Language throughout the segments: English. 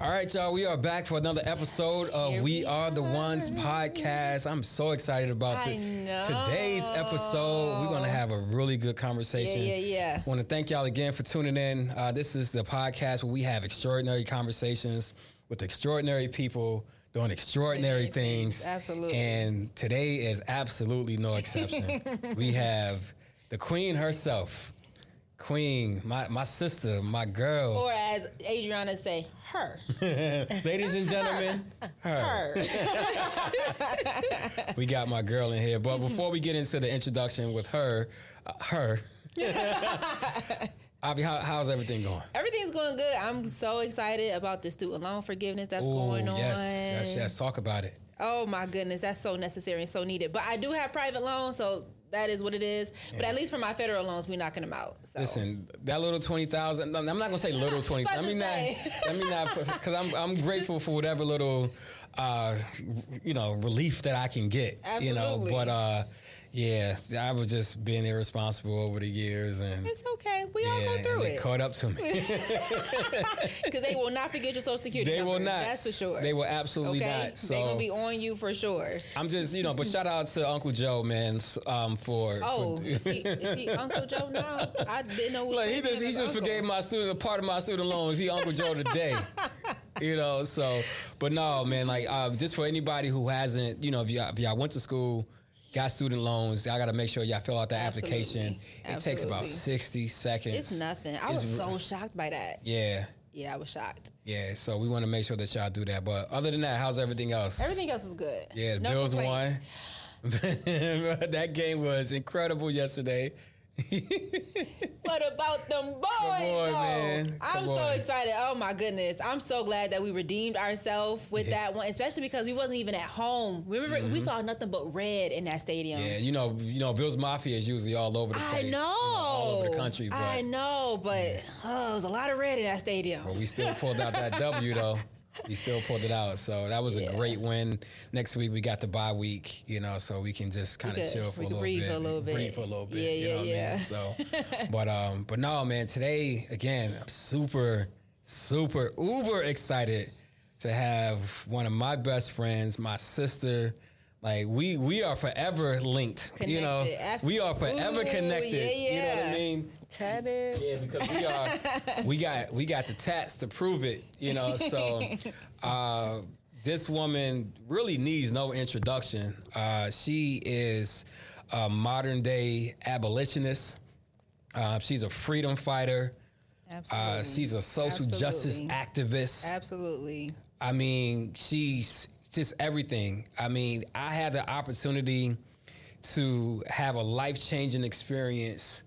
All right, y'all. We are back for another episode of We we Are the Ones podcast. I'm so excited about the- today's episode. We're going to have a really good conversation. Yeah, yeah, yeah. want to thank y'all again for tuning in. Uh, this is the podcast where we have extraordinary conversations with extraordinary people doing extraordinary things. Absolutely. And today is absolutely no exception. we have the queen herself. Queen, my, my sister, my girl. Or as Adriana say, her. Ladies and gentlemen, her. Her. We got my girl in here. But before we get into the introduction with her, uh, her, Avi, how, how's everything going? Everything's going good. I'm so excited about the student loan forgiveness that's Ooh, going on. yes, yes, yes. Talk about it. Oh my goodness, that's so necessary and so needed. But I do have private loans, so that is what it is. But at least for my federal loans, we're knocking them out. So. Listen, that little twenty thousand. I'm not gonna say little twenty. I mean say. I mean that because I'm I'm grateful for whatever little, uh, you know, relief that I can get. You know, Absolutely. but uh, yeah, I was just being irresponsible over the years and. it's okay. We all go through it caught up to me. because they will not forget your social security. they number. will not. That's for sure. They will absolutely Okay, not. So they're gonna be on you for sure. I'm just, you know, but shout out to Uncle Joe, man, um, for. Oh, for, is he, is he Uncle Joe now? I didn't know. Look, he just he just forgave my student a part of my student loans. He Uncle Joe today. you know, so but no, man, like uh, just for anybody who hasn't, you know, if y'all, if y'all went to school, got student loans, I got to make sure y'all fill out the Absolutely. application. It takes about sixty seconds. It's nothing. I was so shocked by that. Yeah, Yeah, I was shocked. yeah. So we want to make sure that y'all do that. But other than that, how's everything else? Everything else is good. Yeah, the No Bills complaints. won. that game was incredible yesterday. What about them boys? on, though? I'm so on. excited. Oh my goodness. I'm so glad that we redeemed ourselves with Yeah. that one, especially because we wasn't even at home. Remember, we saw nothing but red in that stadium. Mm-hmm. Yeah, you know, you know, Bills Mafia is usually all over the place. I you know. all over the country, but, I know, but oh, it was a lot of red in that stadium. but we still pulled out that W though. We still pulled it out, so that was a great win. Next week we got the bye week, you know, so we can just kind of chill for a little breathe bit, a little bit. breathe for a little bit. Yeah, you know yeah, what I mean? So, but um, but no, man, today again, I'm super, super, uber excited to have one of my best friends, my sister. Like we we are forever linked. You know, Connected, abs- we are forever Ooh, connected. yeah, You know what I mean? Tatted. Yeah, because we are we got we got the tats to prove it, you know. So uh, this woman really needs no introduction. Uh, she is a modern day abolitionist. Uh, she's a freedom fighter. Absolutely. Uh, she's a social justice activist. Absolutely. I mean, she's just everything. I mean, I had the opportunity to have a life changing experience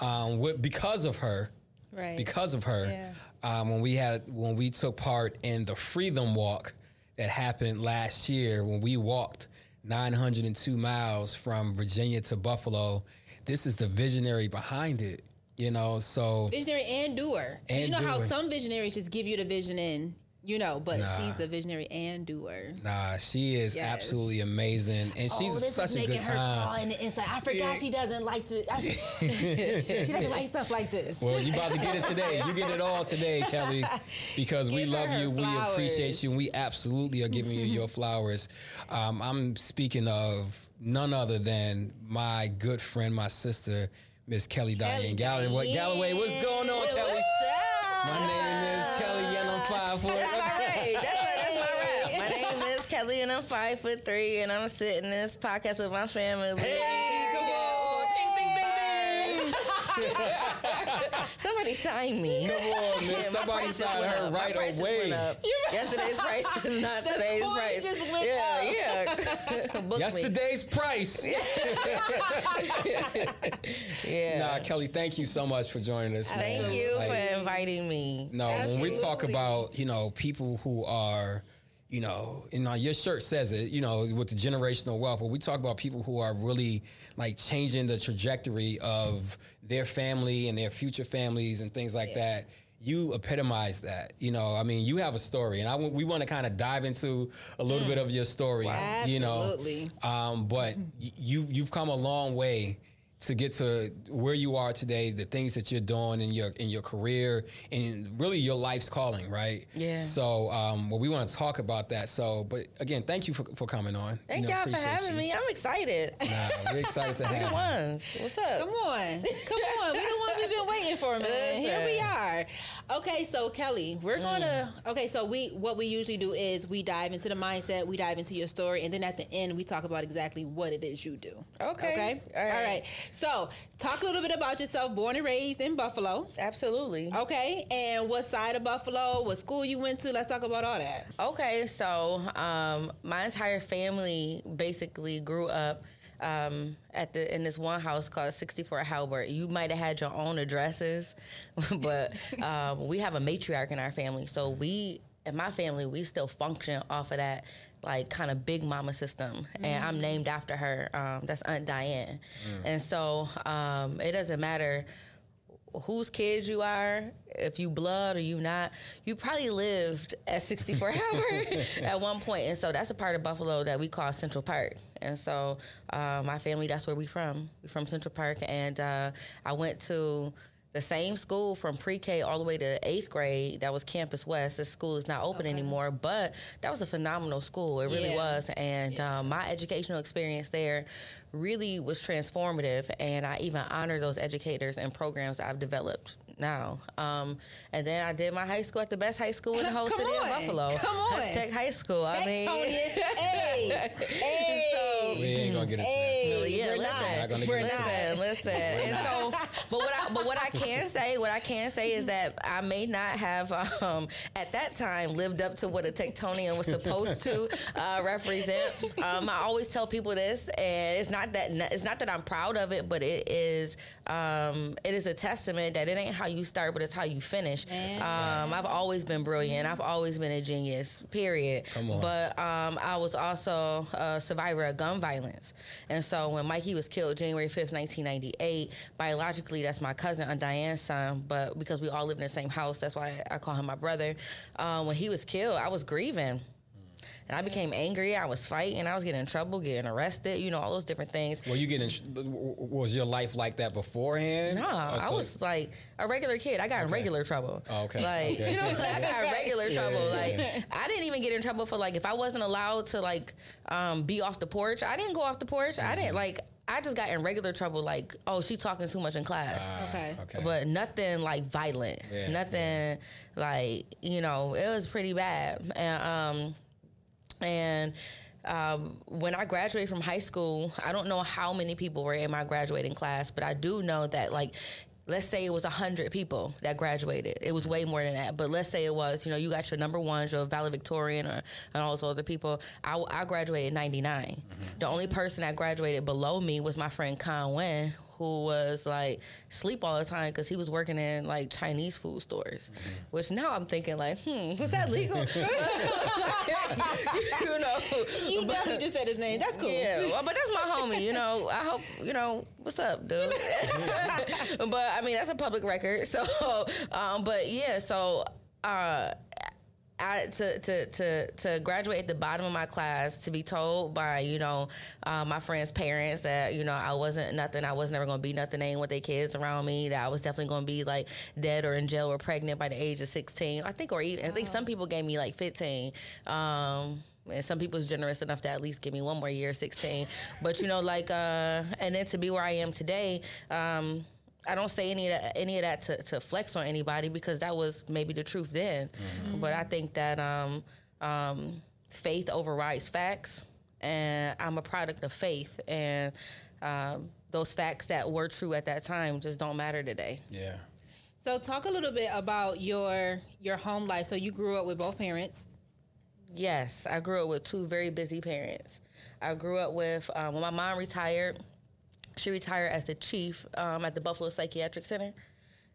um, with, because of her. Right. Because of her, Yeah. um, when we had when we took part in the Freedom Walk that happened last year, when we walked 902 miles from Virginia to Buffalo, this is the visionary behind it. You know, so Visionary and doer. And you know how some visionaries just give you the vision and you know, but Nah. she's the visionary and doer. Nah, she is Yes. absolutely amazing, and she's oh, this such is a making good her crawl time. in the inside. I forgot Yeah. she doesn't like to. I, she doesn't like stuff like this. Well, you about to get it today. You get it all today, Kelly, because we Give her love her you. We appreciate you. and We absolutely are giving you your flowers. Um, I'm speaking of none other than my good friend, my sister, Miss Kelly, Diane Galloway. What Galloway? What's going on, What's Kelly? up? My name I'm five foot three, and I'm sitting in this podcast with my family. Hey, come on! Ding, ding, ding, ding. Somebody sign me. Come on, man. Yeah, my Somebody price just signed went her up. My right price just away. went up. Yesterday's price is not The today's coin price. just went yeah, yeah. Book Yesterday's price. Yeah. Nah, Kelly, thank you so much for joining us. man. Thank you Like, for inviting me. No, when we talk Absolutely. about, you know, people who are, you know, and now your shirt says it, you know, with the generational wealth, but we talk about people who are really like changing the trajectory of their family and their future families and things like that. you epitomize that. You know, I mean, you have a story, and I w- we want to kind of dive into a little bit of your story. You know, Absolutely. um, but y- you you've come a long way to get to where you are today. The things that you're doing in your in your career and really your life's calling, right? Yeah. So, um, well, we want to talk about that. So, but again, thank you for, for coming on. Thank You know, y'all for having you. me. I'm excited. Nah, we're excited to We have the ones. What's up? Come on. Come on. We the ones we've been waiting for, man. Here we are. Okay, so Kelly, we're gonna okay, so we what we usually do is we dive into the mindset, we dive into your story, and then at the end we talk about exactly what it is you do. Okay. Okay? All right. All right. So talk a little bit about yourself, born and raised in Buffalo. Absolutely. Okay. And what side of Buffalo, what school you went to. Let's talk about all that. Okay, so um, my entire family basically grew up um, at the in this one house called 64 Halbert. You might have had your own addresses, but um, we have a matriarch in our family. So we, in my family, we still function off of that like kind of big mama system, and I'm named after her. Um, that's Aunt Diane, and so um, it doesn't matter whose kids you are, if you blood or you not, you probably lived at 64 Howard at one point. And so that's a part of Buffalo that we call Central Park. And so uh, my family, that's where we from. We from Central Park. And uh, I went to the same school from pre-K all the way to eighth grade. That was Campus West. This school is not open anymore, but that was a phenomenal school. It really Yeah. was. And um, my educational experience there really was transformative. And I even honor those educators and programs I've developed now. Um, and then I did my high school at the best high school in the whole Come city on. of Buffalo. Come on. Tech High School. I mean, Tectonian. hey, hey. We ain't gonna get into Hey, that. Yeah, we're listen, not. Not we're not. listen, listen. And so, but what I but what I can say, what I can say is that I may not have um, at that time lived up to what a Tectonian was supposed to uh, represent. Um, I always tell people this, and it's not that it's not that I'm proud of it, but it is um, it is a testament that it ain't how you start, but it's how you finish. Um, I've always been brilliant. I've always been a genius. Period. Come on. But um, I was also a survivor of gun violence. And so when Mikey was killed January 5th, 1998, biologically, that's my cousin, Aunt Diane's son. But because we all live in the same house, that's why I call him my brother. Um, when he was killed, I was grieving. And I became angry. I was fighting. I was getting in trouble, getting arrested, you know, all those different things. Were you getting? Was your life like that beforehand? Nah, Or I was like a regular kid. I got in regular trouble. Oh, okay. Like Okay. you know, like, I got in regular trouble. yeah, like yeah. I didn't even get in trouble for like if I wasn't allowed to like um, be off the porch. I didn't go off the porch. I Mm-hmm. didn't like. I just got in regular trouble. Like oh, she talking too much in class. Ah, Okay. Okay. But nothing like violent. Yeah, nothing like you know. It was pretty bad. And um, and um, when I graduated from high school, I don't know how many people were in my graduating class, but I do know that like. Let's say it was 100 people that graduated. It was way more than that. But let's say it was, you know, you got your number ones, your valedictorian, or, and all those other people. I, I graduated in 99. The only person that graduated below me was my friend Con Wen, who was like sleep all the time because he was working in like Chinese food stores. Which now I'm thinking like, hmm, was that legal? you know, You but- definitely just said his name. That's cool. yeah, well, but that's my homie. You know, I hope you know what's up, dude. but I mean, that's a public record. So, um, but yeah, so. Uh, I, to, to, to, to graduate at the bottom of my class, to be told by, you know, uh, my friends' parents that, you know, I wasn't nothing, I was never going to be nothing, they ain't with their kids around me, that I was definitely going to be like dead or in jail or pregnant by the age of 16. I think, or even, I think some people gave me like 15. Um, and some people's generous enough to at least give me one more year, 16. But, you know, like, uh, and then to be where I am today, um, I don't say any of that, any of that to, to flex on anybody because that was maybe the truth then. But I think that um, um, faith overrides facts, and I'm a product of faith, and um, those facts that were true at that time just don't matter today. yeah. So talk a little bit about your your home life. So you grew up with both parents. Yes, I grew up with two very busy parents. I grew up with um, when my mom retired. She retired as the chief um, at the Buffalo Psychiatric Center,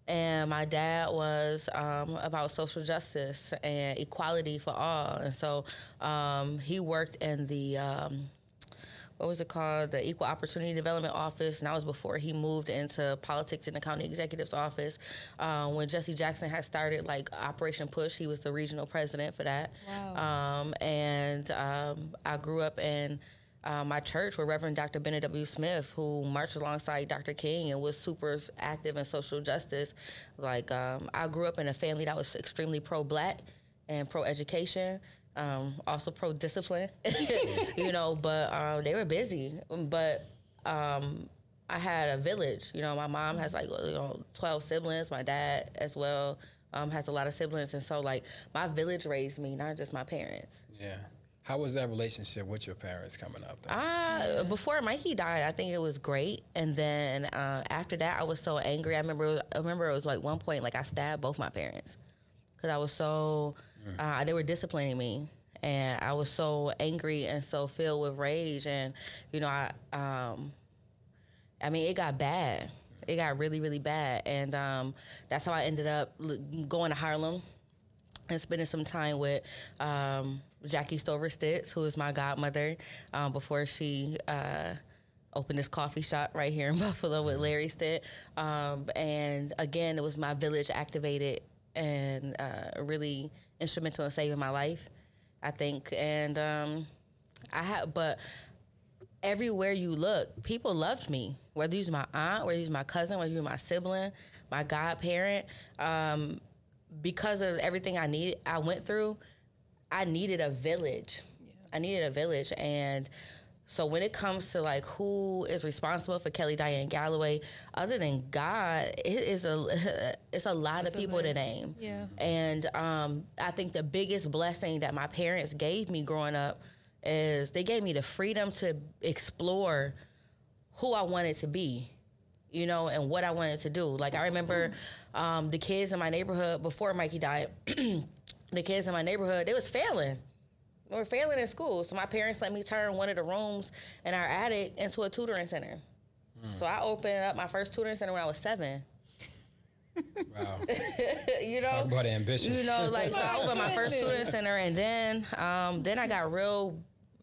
and my dad was um, about social justice and equality for all. And so um, he worked in the um, what was it called? The Equal Opportunity Development Office, and that was before he moved into politics in the county executive's office. Um, when Jesse Jackson had started like Operation Push, he was the regional president for that. Wow. Um, and um, I grew up in uh, my church with Reverend Dr. Bennett W. Smith, who marched alongside Dr. King and was super active in social justice. Like um, I grew up in a family that was extremely pro-black and pro-education. Um, also pro discipline, you know, but um, they were busy. But um, I had a village. You know, my mom has like you know twelve siblings. My dad as well um, has a lot of siblings, and so like my village raised me, not just my parents. Yeah. How was that relationship with your parents coming up? Uh, before Mikey died, I think it was great, and then uh, after that, I was so angry. I remember, I remember it was like one point, like I stabbed both my parents because I was so uh, they were disciplining me, and I was so angry and so filled with rage, and you know, I, um, I mean, it got bad. It got really, really bad, and um, that's how I ended up going to Harlem and spending some time with um, Jackie Stover Stitz, who is my godmother, um, before she uh, opened this coffee shop right here in Buffalo with Larry Stitt. Um, and again, it was my village activated and uh, really instrumental in saving my life, I think. And um, I have, but everywhere you look, people loved me. Whether was my aunt, whether was my cousin, whether you was my sibling, my godparent, um, because of everything I needed, I went through. I needed a village. I needed a village, and so when it comes to like who is responsible for Kelly Diane Galloway, other than God, it is a it's a lot It's of people to name. Yeah. And um, I think the biggest blessing that my parents gave me growing up is they gave me the freedom to explore who I wanted to be, you know, and what I wanted to do. Like I remember um, the kids in my neighborhood before Mikey died. the kids in my neighborhood they was failing. They were failing in school, so my parents let me turn one of the rooms in our attic into a tutoring center. So I opened up my first tutoring center when I was seven. Wow. you know, Talk about ambitious. you know, like so I opened my first tutoring center, and then um, then I got real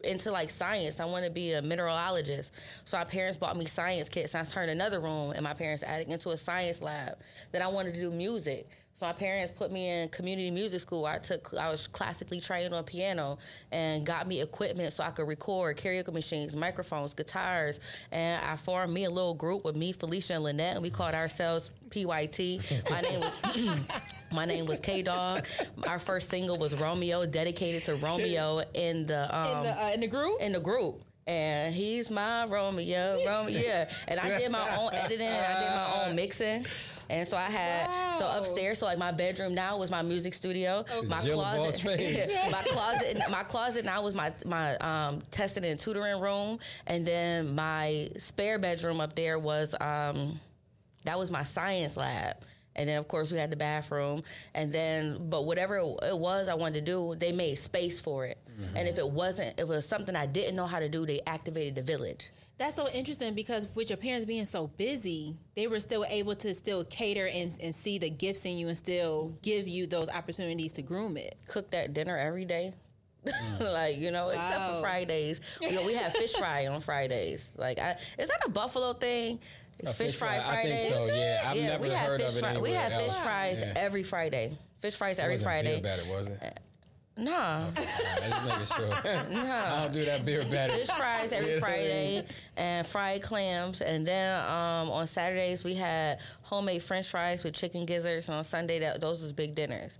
into like science. I wanted to be a mineralogist, so my parents bought me science kits. And I turned another room in my parents' attic into a science lab. Then I wanted to do music. So my parents put me in community music school. I took I was classically trained on piano and got me equipment so I could record karaoke machines, microphones, guitars, and I formed me a little group with me, Felicia, and Lynette, and we called ourselves PYT. My name was My name was K Dog. Our first single was Romeo, dedicated to Romeo in the um, in the uh, in the group. in the group. And he's my Romeo, Romeo, yeah. And I did my own editing and I did my own mixing. And so I had so upstairs, so like my bedroom now was my music studio. My Jill of closet, my closet, my closet now was my my um, testing and tutoring room, and then my spare bedroom up there was um, that was my science lab. And then of course we had the bathroom, and then but whatever it was I wanted to do, they made space for it. And if it wasn't, if it was something I didn't know how to do, they activated the village. That's so interesting because with your parents being so busy, they were still able to still cater and, and see the gifts in you and still give you those opportunities to groom it. Cook that dinner every day. like you know, except for Fridays, we, we have fish fry on Fridays. Like, I, is that a Buffalo thing? A fish, fry I think Fridays. so. Yeah, I've never we have heard fish of it fry. We anywhere have fish fries Yeah. every Friday. Fish fries It every wasn't Friday. Beer batted, was it? Nah, Nah, just making sure. I don't do that beer batted. fish fries every Friday and fried clams. And then um, on Saturdays we had homemade French fries with chicken gizzards. And on Sunday, that those was big dinners.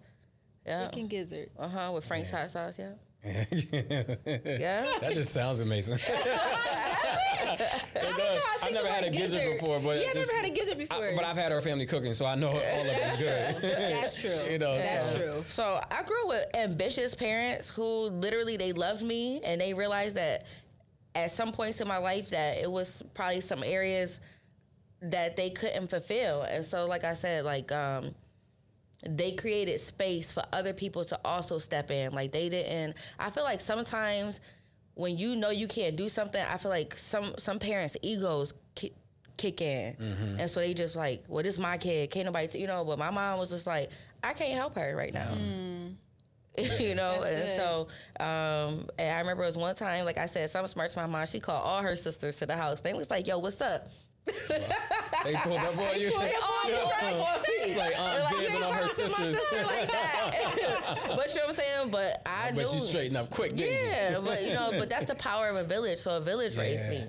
Yeah. Chicken gizzards. Uh huh. With Frank's hot sauce. Yeah. that just sounds amazing. I don't know. I I've never had a word gizzard before, but yeah, I never had a gizzard before. I, but I've had our family cooking, so I know all of it's good. That's true. You know, That's so- true. So I grew up with ambitious parents who literally they loved me and they realized that at some points in my life that it was probably some areas that they couldn't fulfill. And so like I said, like um they created space for other people to also step in. Like they didn't I feel like sometimes when you know you can't do something, I feel like some some parents' egos ki- kick in, and so they just like, well, this is my kid, can't nobody, t-, you know. But my mom was just like, I can't help her right now. you know. That's and good. so, um, and I remember it was one time, like I said, something smart to my mom. She called all her sisters to the house. They was like, "Yo, what's up?" They pulled up on you. They all pulled up on me. It's like They're Aunt like, Viv you and ain't all her talking to my sisters. sister like that. but you know what I'm saying? But I, I knew. bet you straighten up quick, didn't you? yeah, but you know, but that's the power of a village. So a village raised Yeah. me.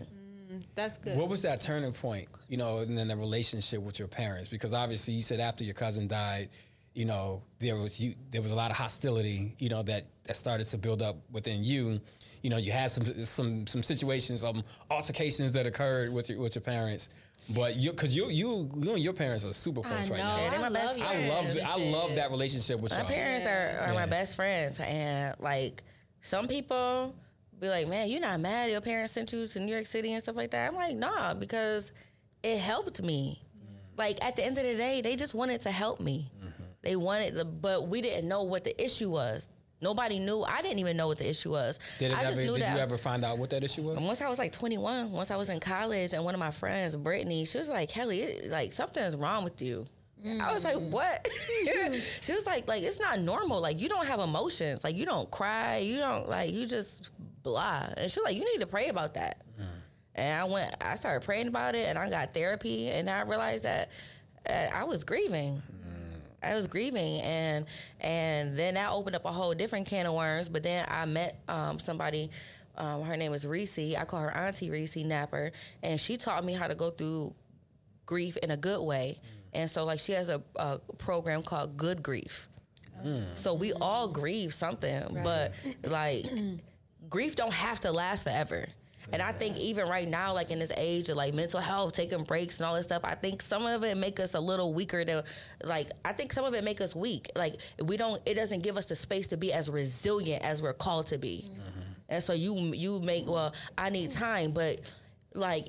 Mm, that's good. What was that turning point, you know, and then the relationship with your parents? Because obviously you said after your cousin died, you know, there was you there was a lot of hostility, you know, that that started to build up within you. You know, you had some some some situations, some altercations that occurred with your with your parents. But you, because you, you, you and your parents are super I close know. right now. Yeah, they I my best love your I love, I love that relationship with My y'all. parents are, are Yeah. my best friends, and like some people be like, "Man, you're not mad? Your parents sent you to New York City and stuff like that." I'm like, "Nah," because it helped me. Mm. Like at the end of the day, they just wanted to help me. They wanted, the, but we didn't know what the issue was. Nobody knew. I didn't even know what the issue was. Did, it I ever, just knew did that. you ever find out what that issue was? Once I was like 21, once I was in college, and one of my friends, Brittany, she was like, Kelly, it, like something's wrong with you. I was like, what? she was like, like it's not normal. Like you don't have emotions. Like you don't cry. You don't like you just blah. And she was like, you need to pray about that. And I went, I started praying about it, and I got therapy, and I realized that uh, I was grieving. I was grieving, and and then that opened up a whole different can of worms. But then I met um, somebody. Um, her name is Reese. I call her Auntie Reese Napper, and she taught me how to go through grief in a good way. And so, like, she has a, a program called Good Grief. So we all grieve something, but like, grief don't have to last forever. And I think even right now, like in this age of like mental health, taking breaks and all this stuff, I think some of it make us a little weaker than, like, I think some of it make us weak. Like we don't, it doesn't give us the space to be as resilient as we're called to be. Mm-hmm. And so you you make well, I need time, but like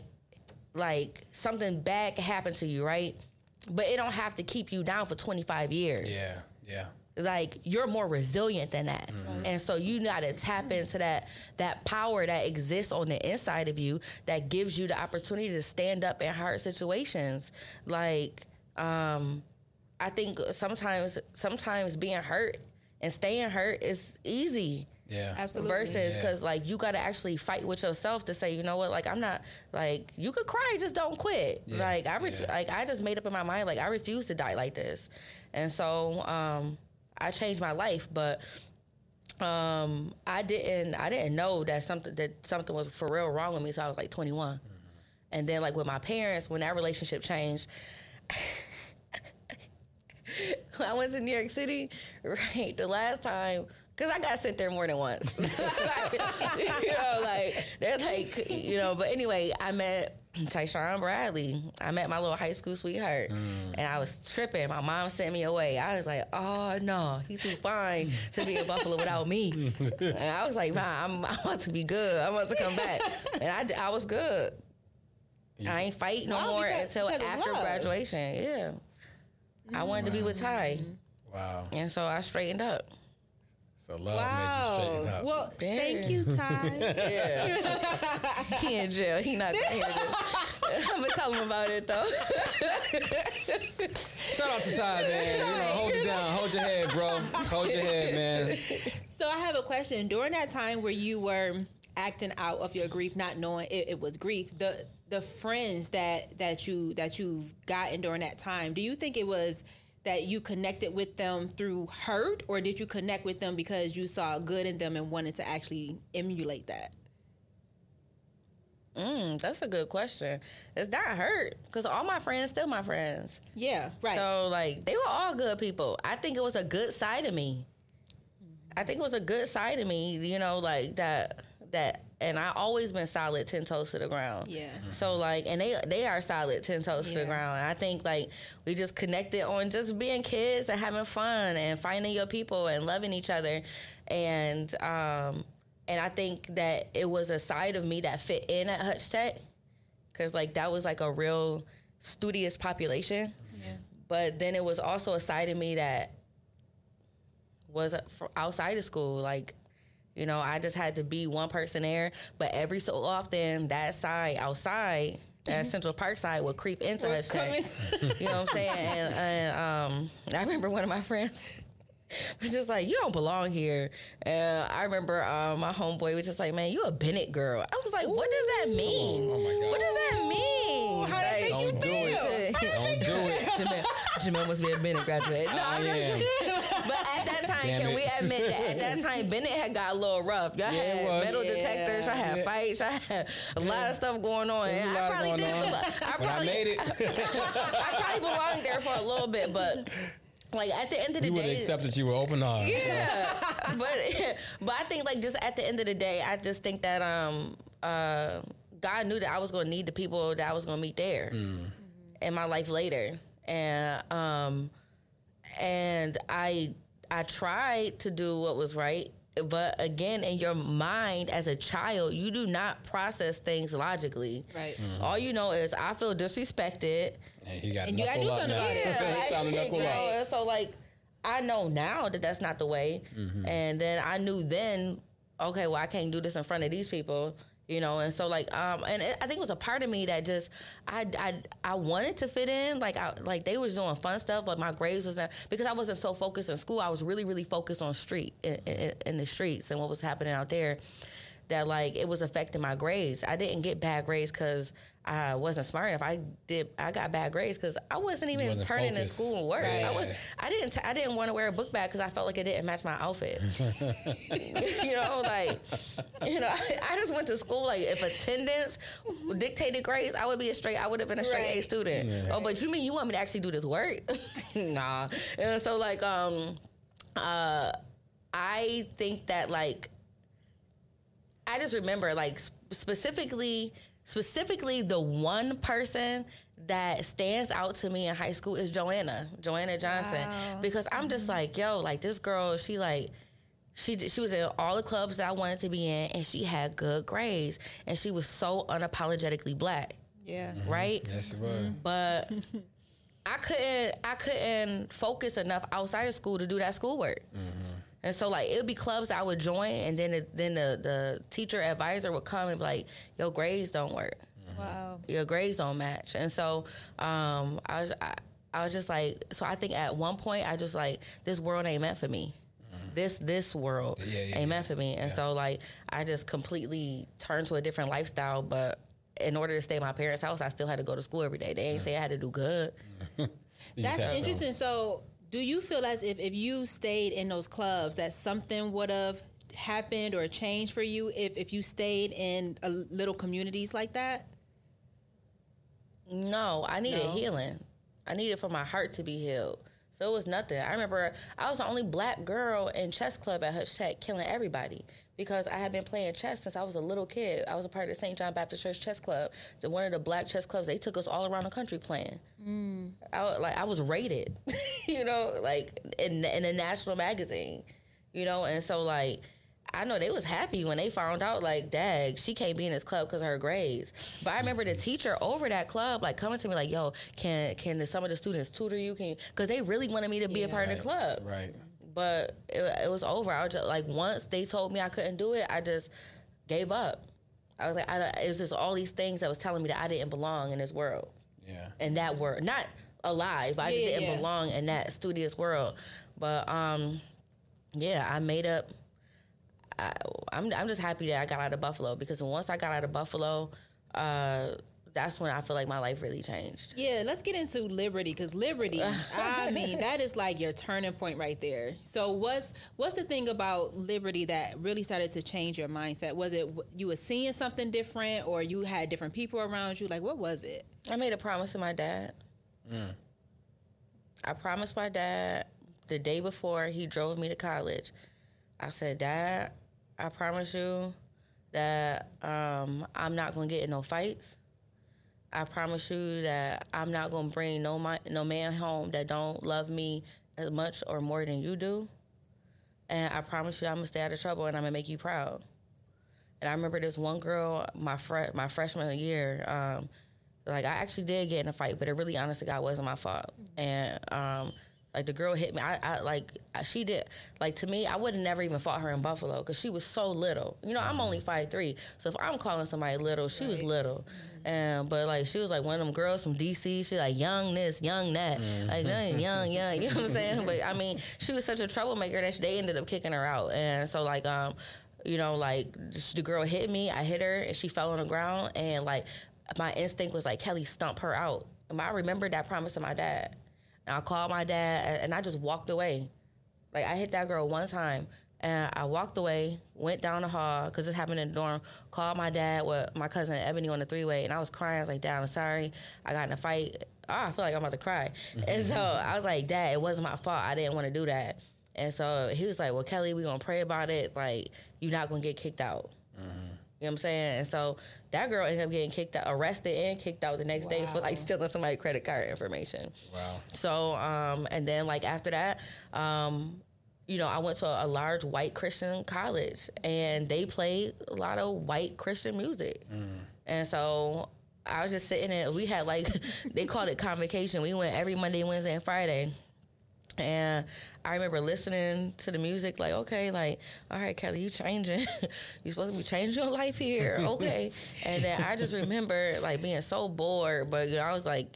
like something bad can happen to you, right? But it don't have to keep you down for 25 years Yeah, yeah. Like you're more resilient than that and so you got to tap into that that power that exists on the inside of you that gives you the opportunity to stand up in hard situations like um i think sometimes sometimes being hurt and staying hurt is easy Yeah. Absolutely. versus Yeah. because like you got to actually fight with yourself to say you know what like i'm not like you could cry just don't quit Yeah, like i ref- yeah. like i just made up in my mind like i refuse to die like this and so um i changed my life but um i didn't i didn't know that something that something was for real wrong with me so i was like 21 Mm-hmm. and then like with my parents when that relationship changed I went to New York City, right, the last time, because I got sent there more than once. you know, like, they're like, you know, but anyway, I met Tyshawn Bradley. I met my little high school sweetheart, mm. and I was tripping. My mom sent me away. I was like, oh, no, he's too fine to be in Buffalo without me. and I was like, Mom, I'm, I want to be good. I want to come back. And I, I was good. I ain't fight no Wow, more because- until because after graduation. Yeah. I wanted to be with mm. Ty. Wow. And so I straightened up. So love made you straighten Wow. up. Well, Damn. thank you, Ty. Yeah. he in jail. He not gonna hear this. I'm gonna tell him about it though. Shout out to Ty, man. You know, hold it down. Hold your head, bro. Hold your head, man. so I have a question. During that time where you were acting out of your grief, not knowing it, it was grief, the the friends that that you that you've gotten during that time, do you think it was that you connected with them through hurt, or did you connect with them because you saw good in them and wanted to actually emulate that? Mm, that's a good question. It's not hurt because all my friends still my friends. Yeah, right. So like they were all good people. I think it was a good side of me. I think it was a good side of me, you know, like that that and I always been solid ten toes to the ground. Yeah. So like and they they are solid ten toes to the ground. I think like we just connected on just being kids and having fun and finding your people and loving each other. And um and I think that it was a side of me that fit in at Hutch Tech. Cause like that was like a real studious population. Yeah. But then it was also a side of me that was outside of school. Like, you know, I just had to be one person there. But every so often, that side outside, that Central Park side would creep into Would Hutch come Tech. You know what I'm saying? And, and um, I remember one of my friends. was just like, you don't belong here. And I remember um, my homeboy was just like, man, you a Bennett girl. I was like, what does that mean? Oh my God. What does that mean? how that make Don't do it. Don't do it. Jamil, Jamil must be a Bennett graduate. No, I I'm am. just But at that time, Damn can it. we admit that at that time Bennett had got a little rough. Y'all Yeah, had metal Yeah. detectors, y'all had Yeah. fights, y'all had a lot of stuff going on. And I probably did on. feel like- I But I probably made it. I probably belonged there for a little bit, but like at the end of the day, You would day, accept that you were open arms. yeah. but but I think like just at the end of the day, I just think that um uh God knew that I was going to need the people that I was going to meet there in my life later, and um and I I tried to do what was right. But again, in your mind as a child, you do not process things logically. Right. All you know is I feel disrespected. And you got to you gotta knuckle do something about it. Yeah, It's time to like, you know, so like I know now that that's not the way, and then I knew then, okay, well I can't do this in front of these people, you know, and so like um, and it, I think it was a part of me that just I I I wanted to fit in, like I like they was doing fun stuff, like my grades was not because I wasn't so focused in school, I was really really focused on street in, in, in the streets and what was happening out there. That like it was affecting my grades. I didn't get bad grades because I wasn't smart enough. I did. I got bad grades because I wasn't even wasn't turning in school and work. Right. I was. I didn't. T- I didn't want to wear a book bag because I felt like it didn't match my outfit. you know, like you know, I, I just went to school. Like if attendance dictated grades, I would be a straight. I would have been a straight A Right. student. Oh, but you mean you want me to actually do this work? nah. And so like um, uh, I think that like I just remember like sp- specifically specifically the one person that stands out to me in high school is Joanna, Joanna Johnson Wow. because I'm just mm-hmm. like, yo, like this girl, she like she she was in all the clubs that I wanted to be in and she had good grades and she was so unapologetically black, Yeah. Mm-hmm. right? Yes, it was. Mm-hmm. But I couldn't I couldn't focus enough outside of school to do that schoolwork. And so like it would be clubs I would join, and then the, then the the teacher advisor would come and be like, "Your grades don't work. Wow. Your grades don't match." And so um, I was I, I was just like, so I think at one point I just like this world ain't meant for me. This this world Yeah, yeah, ain't yeah. meant for me, and so like I just completely turned to a different lifestyle. But in order to stay at my parents' house, I still had to go to school every day. They ain't say I had to do good. That's have to- interesting. So, do you feel as if if you stayed in those clubs, that something would have happened or changed for you if if you stayed in a little communities like that? No, I needed No? healing. I needed for my heart to be healed. So it was nothing. I remember I was the only black girl in chess club at Hutch Tech killing everybody because I had been playing chess since I was a little kid. I was a part of the St. John Baptist Church Chess Club, the, one of the black chess clubs. They took us all around the country playing. Mm. I, like I was rated, you know, like in in a national magazine, you know, and so like I know they was happy when they found out like, dag, she can't be in this club because of her grades. But I remember the teacher over that club like coming to me like, yo, can can the, some of the students tutor you? Can because they really wanted me to be a Yeah. part of the club Right. But it, it was over. I was just like, once they told me I couldn't do it, I just gave up. I was like, I, it was just all these things that was telling me that I didn't belong in this world, Yeah. in that world, not alive. But I just didn't yeah. belong in that studious world. But um, yeah, I made up. I, I'm I'm just happy that I got out of Buffalo because once I got out of Buffalo, uh, that's when I feel like my life really changed. Yeah, let's get into liberty because liberty, I mean, that is like your turning point right there. So what's what's the thing about liberty that really started to change your mindset? Was it you were seeing something different, or you had different people around you? Like, what was it? I made a promise to my dad. I promised my dad the day before he drove me to college. I said, Dad, I promise you that um, I'm not gonna get in no fights. I promise you that I'm not gonna bring no my, no man home that don't love me as much or more than you do. And I promise you, I'm gonna stay out of trouble and I'm gonna make you proud. And I remember this one girl, my fre- my freshman year, um, like I actually did get in a fight, but it really, honestly, God, wasn't my fault. And um, Like the girl hit me. I, I like she did. Like to me, I would have never even fought her in Buffalo because she was so little. You know, I'm only five three, so if I'm calling somebody little, she was little. And but like she was like one of them girls from DC. She like young this, young that, like young, young, young. You know what I'm saying? But I mean, she was such a troublemaker that they ended up kicking her out. And so like um, you know, like the girl hit me. I hit her and she fell on the ground. And like my instinct was like Kelly, stomp her out. And I remembered that promise to my dad. And I called my dad and I just walked away. Like I hit that girl one time and I walked away, went down the hall because this happened in the dorm. Called my dad with my cousin Ebony on the three way, and I was crying. I was like, "Dad, I'm sorry. I got in a fight. Oh, I feel like I'm about to cry." Mm-hmm. And so I was like, "Dad, it wasn't my fault. I didn't want to do that." And so he was like, "Well, Kelly, we gonna pray about it. Like, you're not gonna get kicked out." Mm-hmm. You know what I'm saying? And so that girl ended up getting kicked out, arrested and kicked out the next day for like stealing somebody's credit card information. Wow. So, um, and then like after that, um, you know, I went to a, a large white Christian college and they played a lot of white Christian music. And so I was just sitting there. We had like, they called it convocation. We went every Monday, Wednesday, and Friday. And I remember listening to the music, like, okay, like, all right, Kelly, you changing. you supposed to be changing your life here. Okay. and then I just remember like being so bored, but you know, I was like,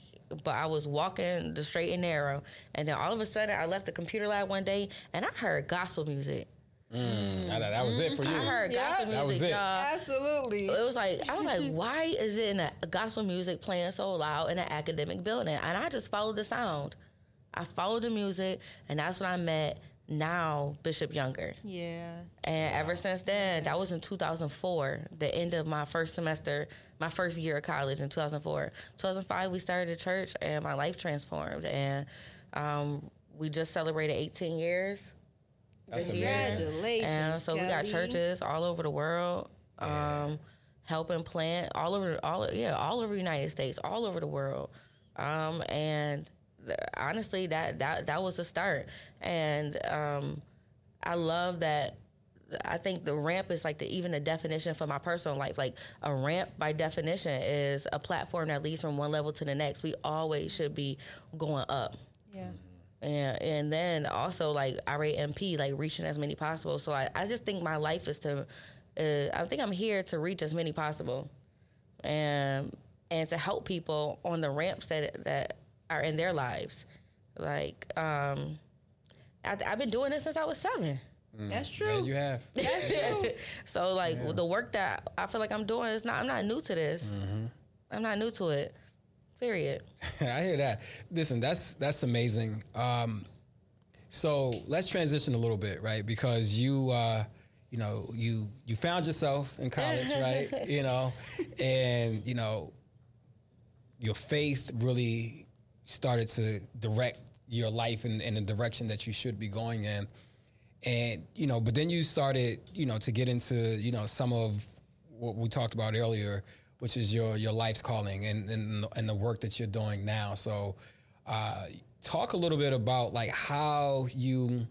but I was walking the straight and narrow. And then all of a sudden I left the computer lab one day and I heard gospel music. Mm, that, that was it for you. I heard Yeah. gospel That was music, it. y'all. Absolutely. It was like I was like, why is it in a gospel music playing so loud in an academic building? And I just followed the sound. I followed the music, and that's when I met now Bishop Younger. Yeah. And ever since then, that was in 2004, the end of my first semester, my first year of college in 2004. 2005, we started a church, and my life transformed. And um, we just celebrated 18 years. That's this year. amazing. Congratulations. And so we got churches all over the world, um, helping plant all over, all yeah, all over the United States, all over the world. Um, and th- honestly, that that that was the start. And um, I love that. I think the ramp is like the even the definition for my personal life. Like a ramp by definition is a platform that leads from one level to the next. We always should be going up. Yeah. And and then also like I rate MP, like reaching as many possible. So I, I just think my life is to, uh, I think I'm here to reach as many possible, and and to help people on the ramps that that are in their lives. Like um, I, I've been doing this since I was seven. That's Yeah, true. you have. That's true. so like the work that I feel like I'm doing is not. I'm not new to this. I'm not new to it. Period. I hear that. Listen, that's that's amazing. Um, so let's transition a little bit, right? Because you, uh, you know, you you found yourself in college, right? You know, and you know, your faith really started to direct your life in, in the direction that you should be going in. And, you know, but then you started, you know, to get into, you know, some of what we talked about earlier, which is your your life's calling and and, and the work that you're doing now. So uh, talk a little bit about like how you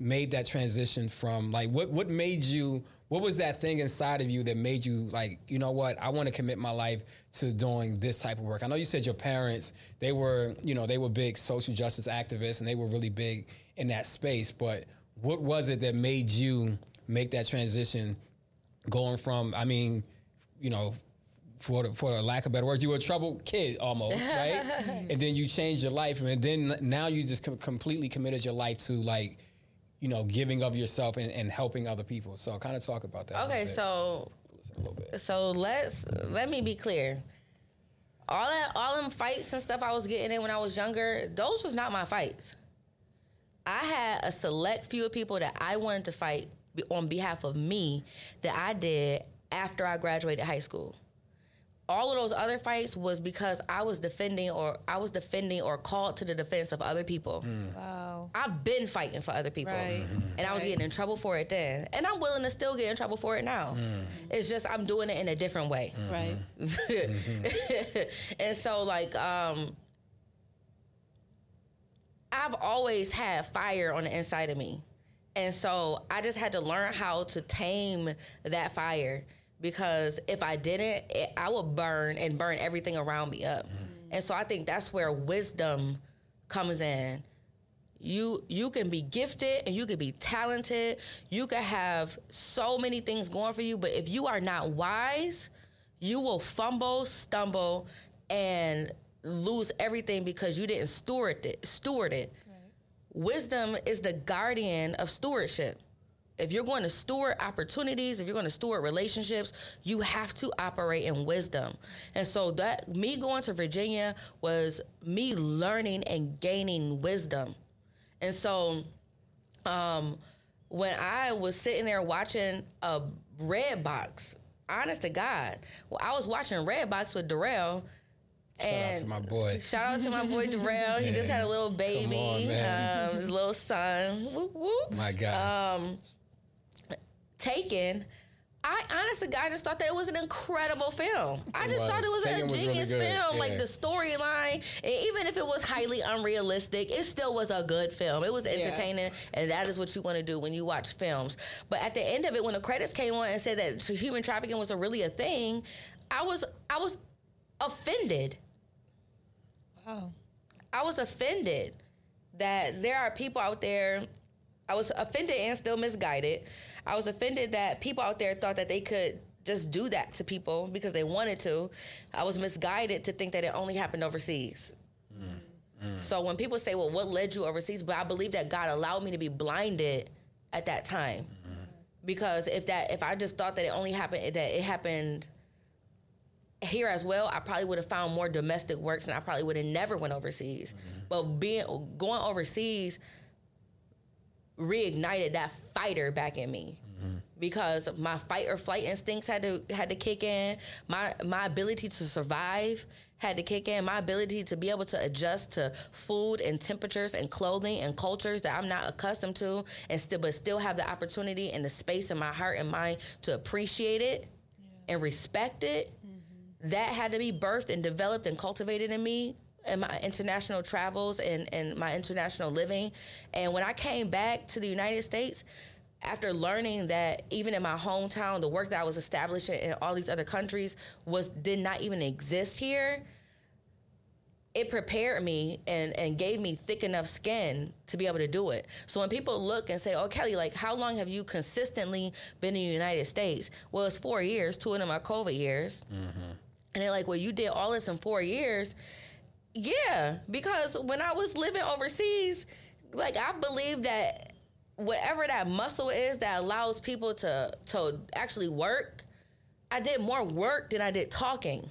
made that transition from like what what made you what was that thing inside of you that made you like you know what I want to commit my life to doing this type of work. I know you said your parents they were you know they were big social justice activists and they were really big in that space, but what was it that made you make that transition going from I mean you know for the, for the lack of better words, you were a troubled kid almost, right? and then you changed your life, and then now you just com- completely committed your life to like, you know, giving of yourself and, and helping other people. So kind of talk about that. Okay, so a little bit. so let's let me be clear. All that all them fights and stuff I was getting in when I was younger, those was not my fights. I had a select few of people that I wanted to fight on behalf of me that I did after I graduated high school. All of those other fights was because I was defending or I was defending or called to the defense of other people. Mm. Wow. I've been fighting for other people. Right. And I was Right. getting in trouble for it then. And I'm willing to still get in trouble for it now. Mm. It's just I'm doing it in a different way. Mm-hmm. Right. and so like um I've always had fire on the inside of me. And so I just had to learn how to tame that fire because if I didn't, it, I would burn and burn everything around me up. Mm-hmm. And so I think that's where wisdom comes in. you you can be gifted and you can be talented. You can have so many things going for you, but if you are not wise, you will fumble, stumble, and lose everything because you didn't steward it. Steward it. Wisdom is the guardian of stewardship. If you're going to steward opportunities, if you're going to steward relationships, you have to operate in wisdom. And so that me going to Virginia was me learning and gaining wisdom. And so um, when I was sitting there watching a red box, honest to God, well, I was watching red box with Darrell. Shout out to my boy. Shout out to my boy Darrell. He just had a little baby, on, um, little son. Whoop, whoop. My God. Um, Taken. I honestly, I just thought that it was an incredible film. I It just thought it was. was Taken a was really genius good, film. Like the storyline, and even if it was highly unrealistic, it still was a good film. It was entertaining, and that is what you want to do when you watch films. But at the end of it, when the credits came on and said that human trafficking was a really a thing, I was I was offended. Wow. I was offended that there are people out there. I was offended and still misguided. I was offended that people out there thought that they could just do that to people because they wanted to. I was misguided to think that it only happened overseas. Mm, mm. So when people say, "Well, what led you overseas?" But I believe that God allowed me to be blinded at that time. Mm-hmm. Because if that if I just thought that it only happened that it happened here as well, I probably would have found more domestic works and I probably would have never went overseas. Mm-hmm. But being going overseas reignited that fighter back in me. Because my fight or flight instincts had to had to kick in. My my ability to survive had to kick in. My ability to be able to adjust to food and temperatures and clothing and cultures that I'm not accustomed to, and still but still have the opportunity and the space in my heart and mind to appreciate it and respect it mm-hmm. that had to be birthed and developed and cultivated in me in my international travels and, and my international living. And when I came back to the United States, after learning that even in my hometown, the work that I was establishing in all these other countries was did not even exist here, it prepared me and, and gave me thick enough skin to be able to do it. So when people look and say, "Oh, Kelly, like how long have you consistently been in the United States?" Well, it's four years. Two of them are COVID years. Mm-hmm. And they're like, "Well, you did all this in four years." Yeah, because when I was living overseas, like I believe that whatever that muscle is that allows people to to actually work, I did more work than I did talking.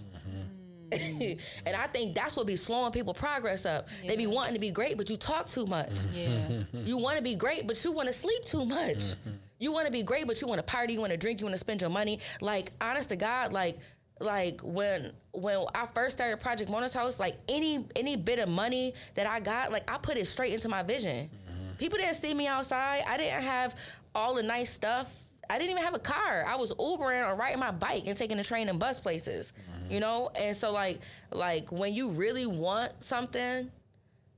Mm-hmm. and I think that's what be slowing people progress up. They be wanting to be great, but you talk too much. Yeah. You want to be great, but you want to sleep too much. Mm-hmm. You want to be great, but you want to party, you want to drink, you want to spend your money. Like honest to God, like like when when I first started Project Mona's House, like any any bit of money that I got, like I put it straight into my vision. Mm-hmm. People didn't see me outside. I didn't have all the nice stuff. I didn't even have a car. I was Ubering or riding my bike and taking the train and bus places. Mm-hmm. You know? And so like like when you really want something,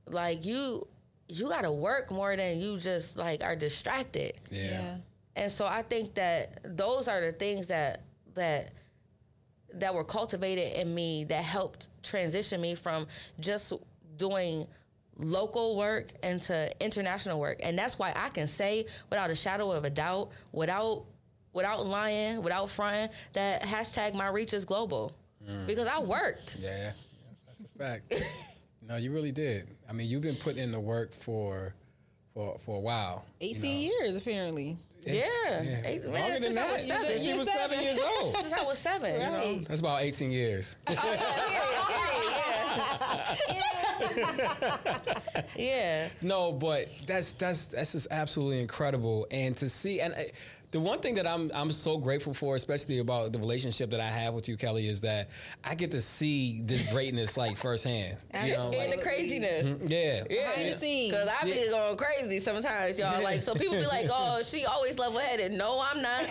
like you you gotta work more than you just like are distracted. yeah. Yeah. And so I think that those are the things that that that were cultivated in me that helped transition me from just doing local work into international work. And that's why I can say without a shadow of a doubt, without without lying, without fronting, that hashtag my reach is global. Mm. Because I worked. Yeah, that's a fact. no, you really did. I mean, you've been putting in the work for for for a while. you 18 know. years, apparently. Yeah. Yeah. Eight- man, Longer than since I that. was You seven. she was Seven. seven years old. Since I was seven. You know, that's about 18 years. Yeah. No, but that's that's that's just absolutely incredible, and to see and. uh, the one thing that I'm I'm so grateful for, especially about the relationship that I have with you, Kelly, is that I get to see this greatness like firsthand. You know, And like, the craziness. yeah, yeah. Behind the scenes. Cause I be Yeah. going crazy sometimes, y'all. Like, so people be like, "Oh, she always level headed." No, I'm not.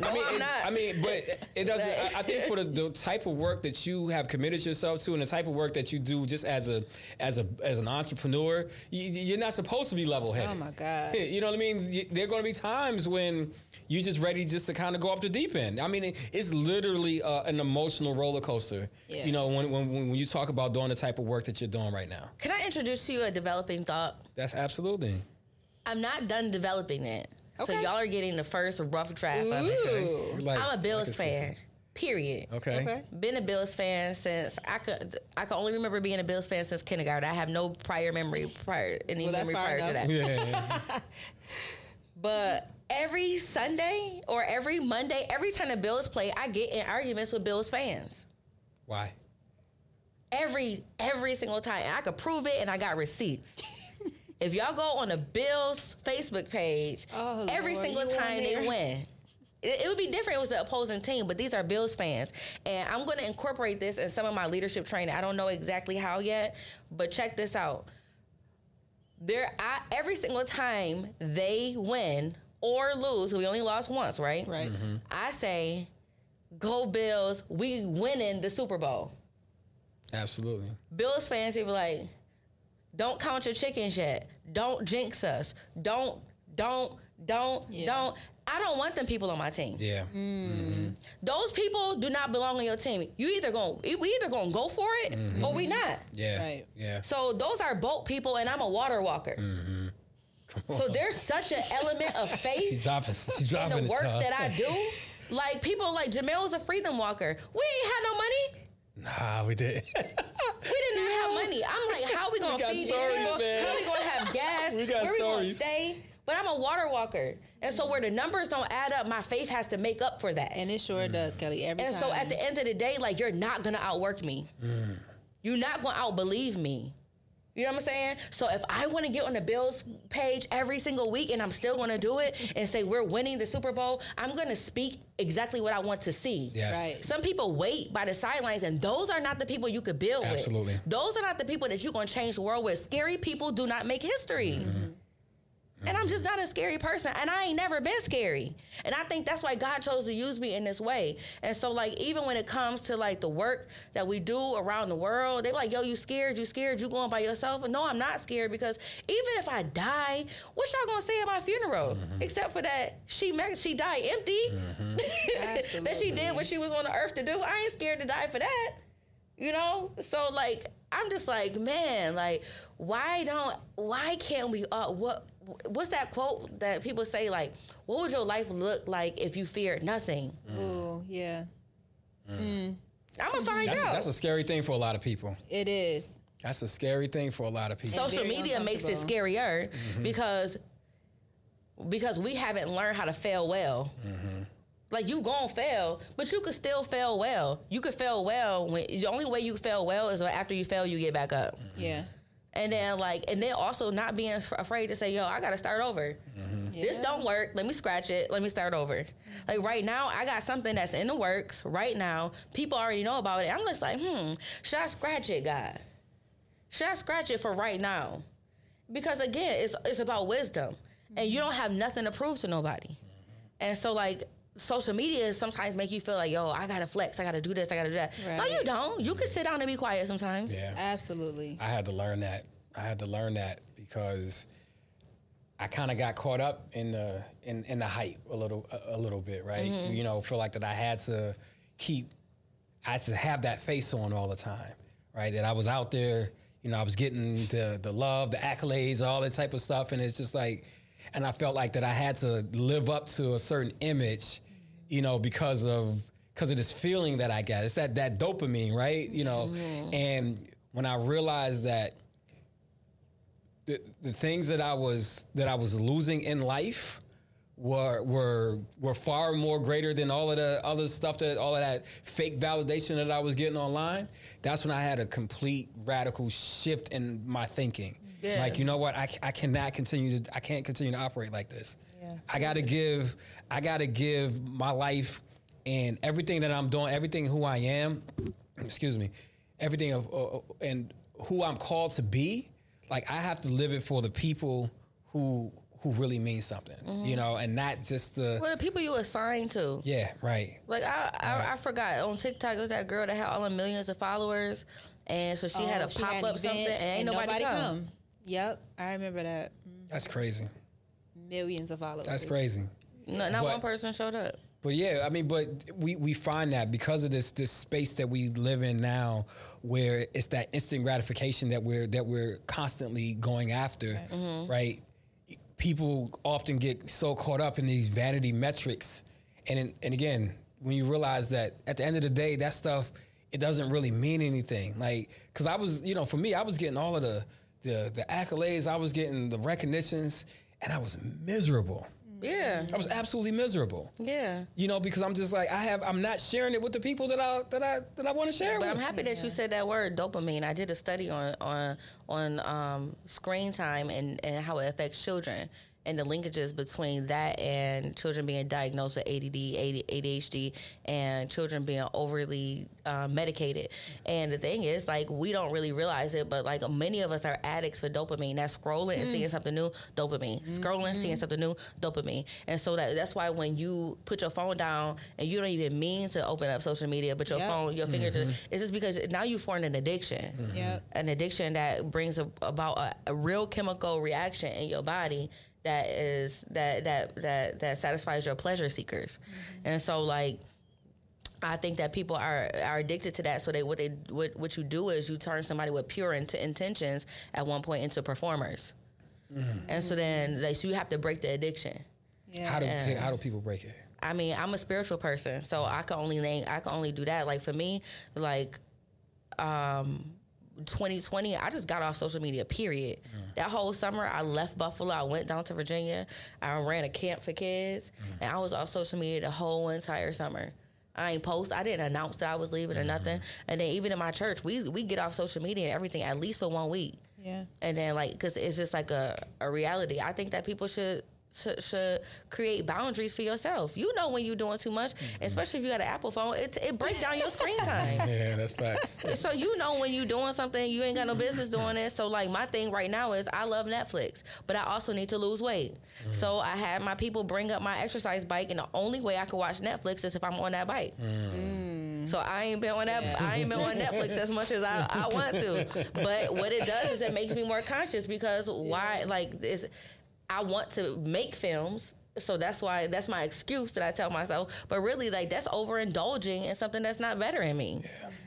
No, I mean, I'm it- not. I mean, but it doesn't. I, I think for the, the type of work that you have committed yourself to, and the type of work that you do, just as a as a as an entrepreneur, you, you're not supposed to be level headed. Oh my gosh. You know what I mean? There are going to be times when you're just ready just to kind of go off the deep end. I mean, it, it's literally uh, an emotional roller coaster. Yeah. You know, when, when when you talk about doing the type of work that you're doing right now, Can I introduce to you a developing thought? that's absolutely. I'm not done developing it. So y'all are getting the first rough draft of it. Like- I'm a Bills like fan. Period. Okay. Okay. Been a Bills fan since I could. I can only remember being a Bills fan since kindergarten. I have no prior memory prior any Well, memory far prior to that. Yeah. But every Sunday or every Monday, every time the Bills play, I get in arguments with Bills fans. Why? Every every single time, and I could prove it, and I got receipts. if y'all go on the Bills Facebook page, Oh, every Lord, single you on time they win. It, it would be different. It was the opposing team, but these are Bills fans, and I'm going to incorporate this in some of my leadership training. I don't know exactly how yet, but check this out. There, I, every single time they win or lose, we only lost once, right? Right. Mm-hmm. I say, "Go Bills! We winning the Super Bowl." Absolutely. Bills fans, they be like, "Don't count your chickens yet. Don't jinx us. Don't, don't, don't, Yeah. don't." I don't want them people on my team. Yeah. Mm. Mm-hmm. Those people do not belong on your team. You either going we either gonna go for it or mm-hmm. we not. Yeah. Right. Yeah. So those are boat people, and I'm a water walker. So there's such an element of She's faith dropping. She's in the work child. that I do. Like people like Jamil's a freedom walker. We ain't had no money. Nah, we did. We did not have money. I'm like, how we gonna got feed stories, these people? man. How we gonna have gas? We got Where we gonna stay? But I'm a water walker, and so where the numbers don't add up, my faith has to make up for that. And it sure does, mm. Kelly. Every And time. so at the end of the day, like you're not gonna outwork me. Mm. You're not gonna outbelieve me. You know what I'm saying? So if I want to get on the Bills page every single week and I'm still gonna do it and say we're winning the Super Bowl, I'm gonna speak exactly what I want to see. Yes. Right. Some people wait by the sidelines, and those are not the people you could build Absolutely. with. Those are not the people that you're gonna change the world with. Scary people do not make history. Mm-hmm. And I'm just not a scary person. And I ain't never been scary. And I think that's why God chose to use me in this way. And so, like, even when it comes to like the work that we do around the world, they like, yo, you scared, you scared, you going by yourself. And no, I'm not scared because even if I die, what y'all gonna say at my funeral? Except for that she ma- she died empty. that she did what she was on the earth to do. I ain't scared to die for that. You know? So like I'm just like, man, like why don't why can't we uh what what's that quote that people say like what would your life look like if you feared nothing? Oh yeah. Mm. Mm. I'm gonna find That's a, out. that's a scary thing for a lot of people. It is. That's a scary thing for a lot of people. Social media makes it uncomfortable. scarier mm-hmm. because because we haven't learned how to fail well. Mm-hmm. Like you gonna fail, but you could still fail well. You could fail well when the only way you fail well is after you fail, you get back up. Yeah. And then like, and then also not being afraid to say, "Yo, I got to start over. This Yeah. don't work. Let me scratch it. Let me start over." Like right now, I got something that's in the works right now. People already know about it. I'm just like, hmm, should I scratch it, God? Should I scratch it for right now? Because again, it's it's about wisdom, and you don't have nothing to prove to nobody. And so like. Social media sometimes make you feel like, yo, I gotta flex, I gotta do this, I gotta do that. No, you don't. You can sit down and be quiet sometimes. Yeah. Absolutely. I had to learn that. I had to learn that because I kind of got caught up in the in, in the hype a little a, a little bit, right? Mm-hmm. You know, feel like that I had to keep I had to have that face on all the time, right? That I was out there, you know, I was getting the the love, the accolades, all that type of stuff, and it's just like, and I felt like that I had to live up to a certain image, you know, because of because of this feeling that I got. It's that that dopamine, right? You know, mm-hmm. and when I realized that the, the things that I was that I was losing in life were were were far more greater than all of the other stuff that all of that fake validation that I was getting online. That's when I had a complete radical shift in my thinking. Yeah. Like you know what, I, I cannot continue to I can't continue to operate like this. Yeah. I got to give I got to give my life and everything that I'm doing, everything who I am, excuse me, everything of uh, and who I'm called to be. Like I have to live it for the people who who who really mean something, you know, and not just the Well, the people you assign to. yeah, right. Like I, I, I forgot on TikTok it was that girl that had all the millions of followers, and so she had Oh, a she pop had up something, event and ain't nobody, come. Yep, I remember that. That's crazy. Millions of followers. That's crazy. No, not But- one person showed up. But yeah, I mean, but we, we find that because of this this space that we live in now, where it's that instant gratification that we're that we're constantly going after, right? Mm-hmm. People often get so caught up in these vanity metrics, and and again, when you realize that at the end of the day, that stuff it doesn't really mean anything. Like, because I was, you know, for me, I was getting all of the the the accolades, I was getting the recognitions, and I was miserable. Yeah, I was absolutely miserable yeah. you know, because I'm just like I have I'm not sharing it with the people that I that I that I want to share with. But I'm happy that you said that word dopamine. I did a study on on on um, screen time and, and how it affects children and the linkages between that and children being diagnosed with ADD, ADHD, and children being overly uh, medicated. And the thing is, like, we don't really realize it, but like many of us are addicts for dopamine. That's scrolling and seeing mm. something new, dopamine. Scrolling, seeing mm-hmm. something new, dopamine. And so that that's why when you put your phone down and you don't even mean to open up social media, but your Yep. phone, your finger, to, mm-hmm. it's just because now you formed an addiction mm-hmm. Yep. an addiction that brings a, about a, a real chemical reaction in your body that is that that that that satisfies your pleasure seekers and so like I think that people are are addicted to that. So they what they what what you do is you turn somebody with pure int- intentions at one point into performers, and so then like, so you have to break the addiction. Yeah. How do how do people break it? I mean, I'm a spiritual person, so I can only name, I can only do that. Like for me, like um 2020, I just got off social media. Period. That whole summer, I left Buffalo. I went down to Virginia. I ran a camp for kids, and I was off social media the whole entire summer. I ain't post. I didn't announce that I was leaving or nothing. And then even in my church, we we get off social media and everything at least for one week. Yeah. And then like, cause it's just like a, a reality. I think that people should should, should create boundaries for yourself. You know when you're doing too much, mm-hmm. especially if you got an Apple phone, it it breaks down your screen time. Yeah, that's facts. So you know when you're doing something, you ain't got no business doing it. So like my thing right now is I love Netflix, but I also need to lose weight. Mm-hmm. So I had my people bring up my exercise bike, and the only way I can watch Netflix is if I'm on that bike. Mm. So I ain't been on that. I ain't been on Netflix as much as I, I want to. But what it does is it makes me more conscious because why? Like it's, I want to make films. So that's why that's my excuse that I tell myself. But really, like that's overindulging in something that's not bettering me.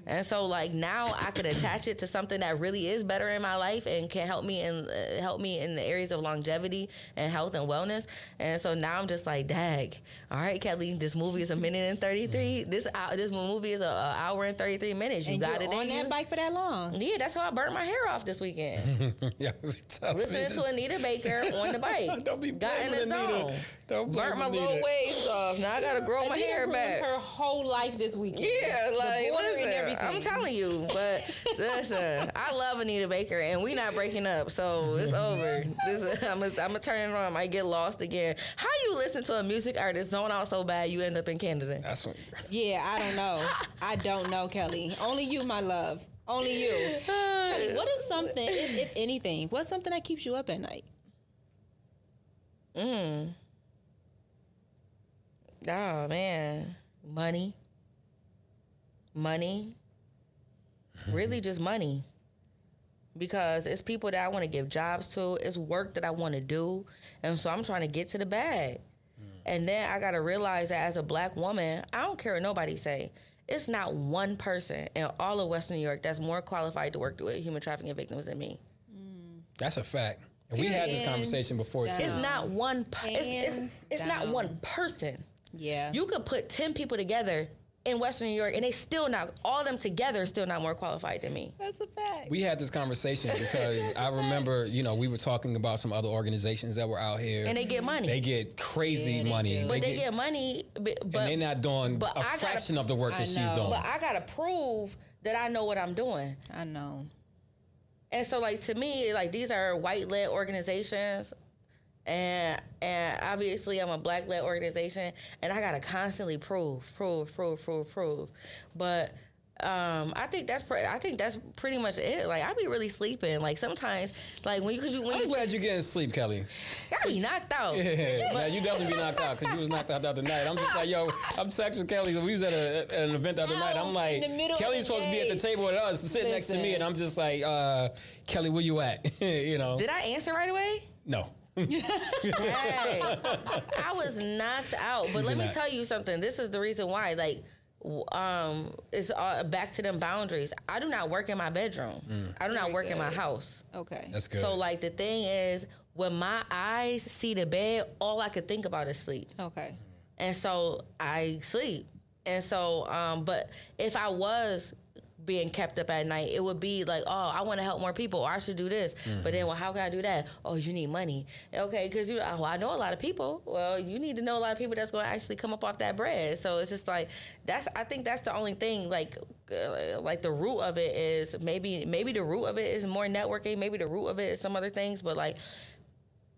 And so, like now, I could attach it to something that really is better in my life and can help me in uh, help me in the areas of longevity and health and wellness. And so now I'm just like, dag. All right, Kelly, this movie is a minute and thirty three. This uh, this movie is a, a hour and thirty three minutes. You and got it on in that you. bike for that long. Yeah, that's how I burnt my hair off this weekend. yeah, Listening to. Anita Baker on the bike. Don't be Got in the Anita. zone. Don't Burnt my Anita. little waves off. Now I gotta grow my Anita hair back. Her whole life this weekend. Yeah, like and listen, everything. I'm telling you, but listen, I love Anita Baker, and we not breaking up, so it's over. This, I'm gonna turn it on. I might get lost again. How you listen to a music artist zone out so bad you end up in Canada? That's what. Yeah, I don't know. I don't know, Kelly. Only you, my love. Only you. Kelly, what is something, if, if anything, what's something that keeps you up at night? Mm. Oh man, money, money, really mm-hmm. just money. Because it's people that I want to give jobs to, it's work that I want to do, and so I'm trying to get to the bag. Mm. And then I gotta realize that as a black woman, I don't care what nobody say. It's not one person in all of Western New York that's more qualified to work with human trafficking victims than me. Mm. That's a fact. And we had this conversation before too. It's not one. Per- it's it's, it's not one person. Yeah. You could put 10 people together in Western New York and they still not, all of them together still not more qualified than me. That's a fact. we had this conversation because I remember, you know, we were talking about some other organizations that were out here. And they get money. They get crazy Yeah, they money. do. but they get money, but, and they're not doing but a I gotta- fraction of the work that she's doing. but I gotta prove that I know what I'm doing. I know. And so, like to me, like these are white led organizations, and and obviously I'm a black led organization, and I gotta constantly prove, prove, prove, prove, prove. But um, I think that's pre- I think that's pretty much it. Like I be really sleeping. Like sometimes, like when you because you when I'm you glad you're getting sleep, Kelly. I be knocked out. Yeah, now you definitely be knocked out because you was knocked out the other night. I'm just like, yo, I'm texting Kelly. We was at, a, at an event the other night. I'm like, in the Kelly's the supposed to be at the table with us, sitting next to me, and I'm just like, uh, Kelly, where you at? you know, Did I answer right away? no. Hey, I was knocked out. But let me not. tell you something. This is the reason why. Like, um, it's all back to them boundaries. I do not work in my bedroom. I do not Very work in my house. Okay. That's good. So like the thing is, when my eyes see the bed, all I could think about is sleep. okay. and so I sleep. And so, um, but if I was being kept up at night, it would be like, oh, I want to help more people, or I should do this. But then, well, how can I do that? Oh, you need money, okay? Because you, oh, I know a lot of people. Well, you need to know a lot of people that's going to actually come up off that bread. So it's just like that's. I think that's the only thing. Like, uh, like the root of it is maybe maybe the root of it is more networking. Maybe the root of it is some other things. But like,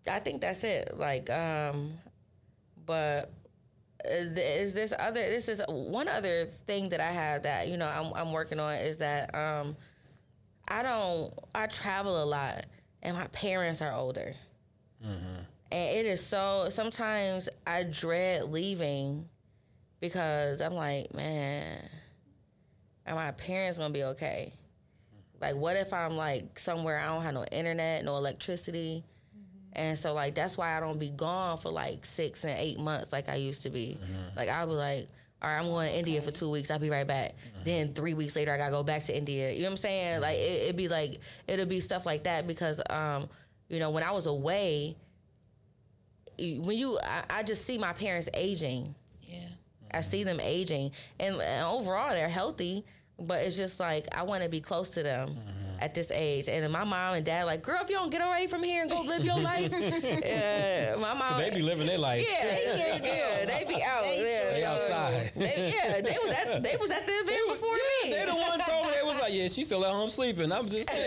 I think that's it. Like, um, but is this other this is one other thing that I have that you know I'm, I'm working on is that um I don't I travel a lot and my parents are older. And it is so sometimes I dread leaving because I'm like man are my parents gonna be okay? Like what if I'm like somewhere I don't have no internet no electricity and so like that's why I don't be gone for like six and eight months like I used to be. Mm-hmm. Like I'll be like, all right, I'm going to India for two weeks. I'll be right back. Mm-hmm. Then three weeks later, I gotta go back to India. You know what I'm saying? Like it, it'd be like it'll be stuff like that because um, you know, when I was away, when you I, I just see my parents aging. Yeah. I see them aging, and, and overall they're healthy. But it's just like I want to be close to them mm-hmm. At this age. And my mom and dad like, girl, if you don't get away from here and go live your life, yeah, my mom. They be living their life. Yeah, they sure do. Yeah, they be out. They yeah, sure They so- outside. They, yeah, they was at they was at the event before yeah, me. they the ones over there was like, yeah, she's still at home sleeping. I'm just like,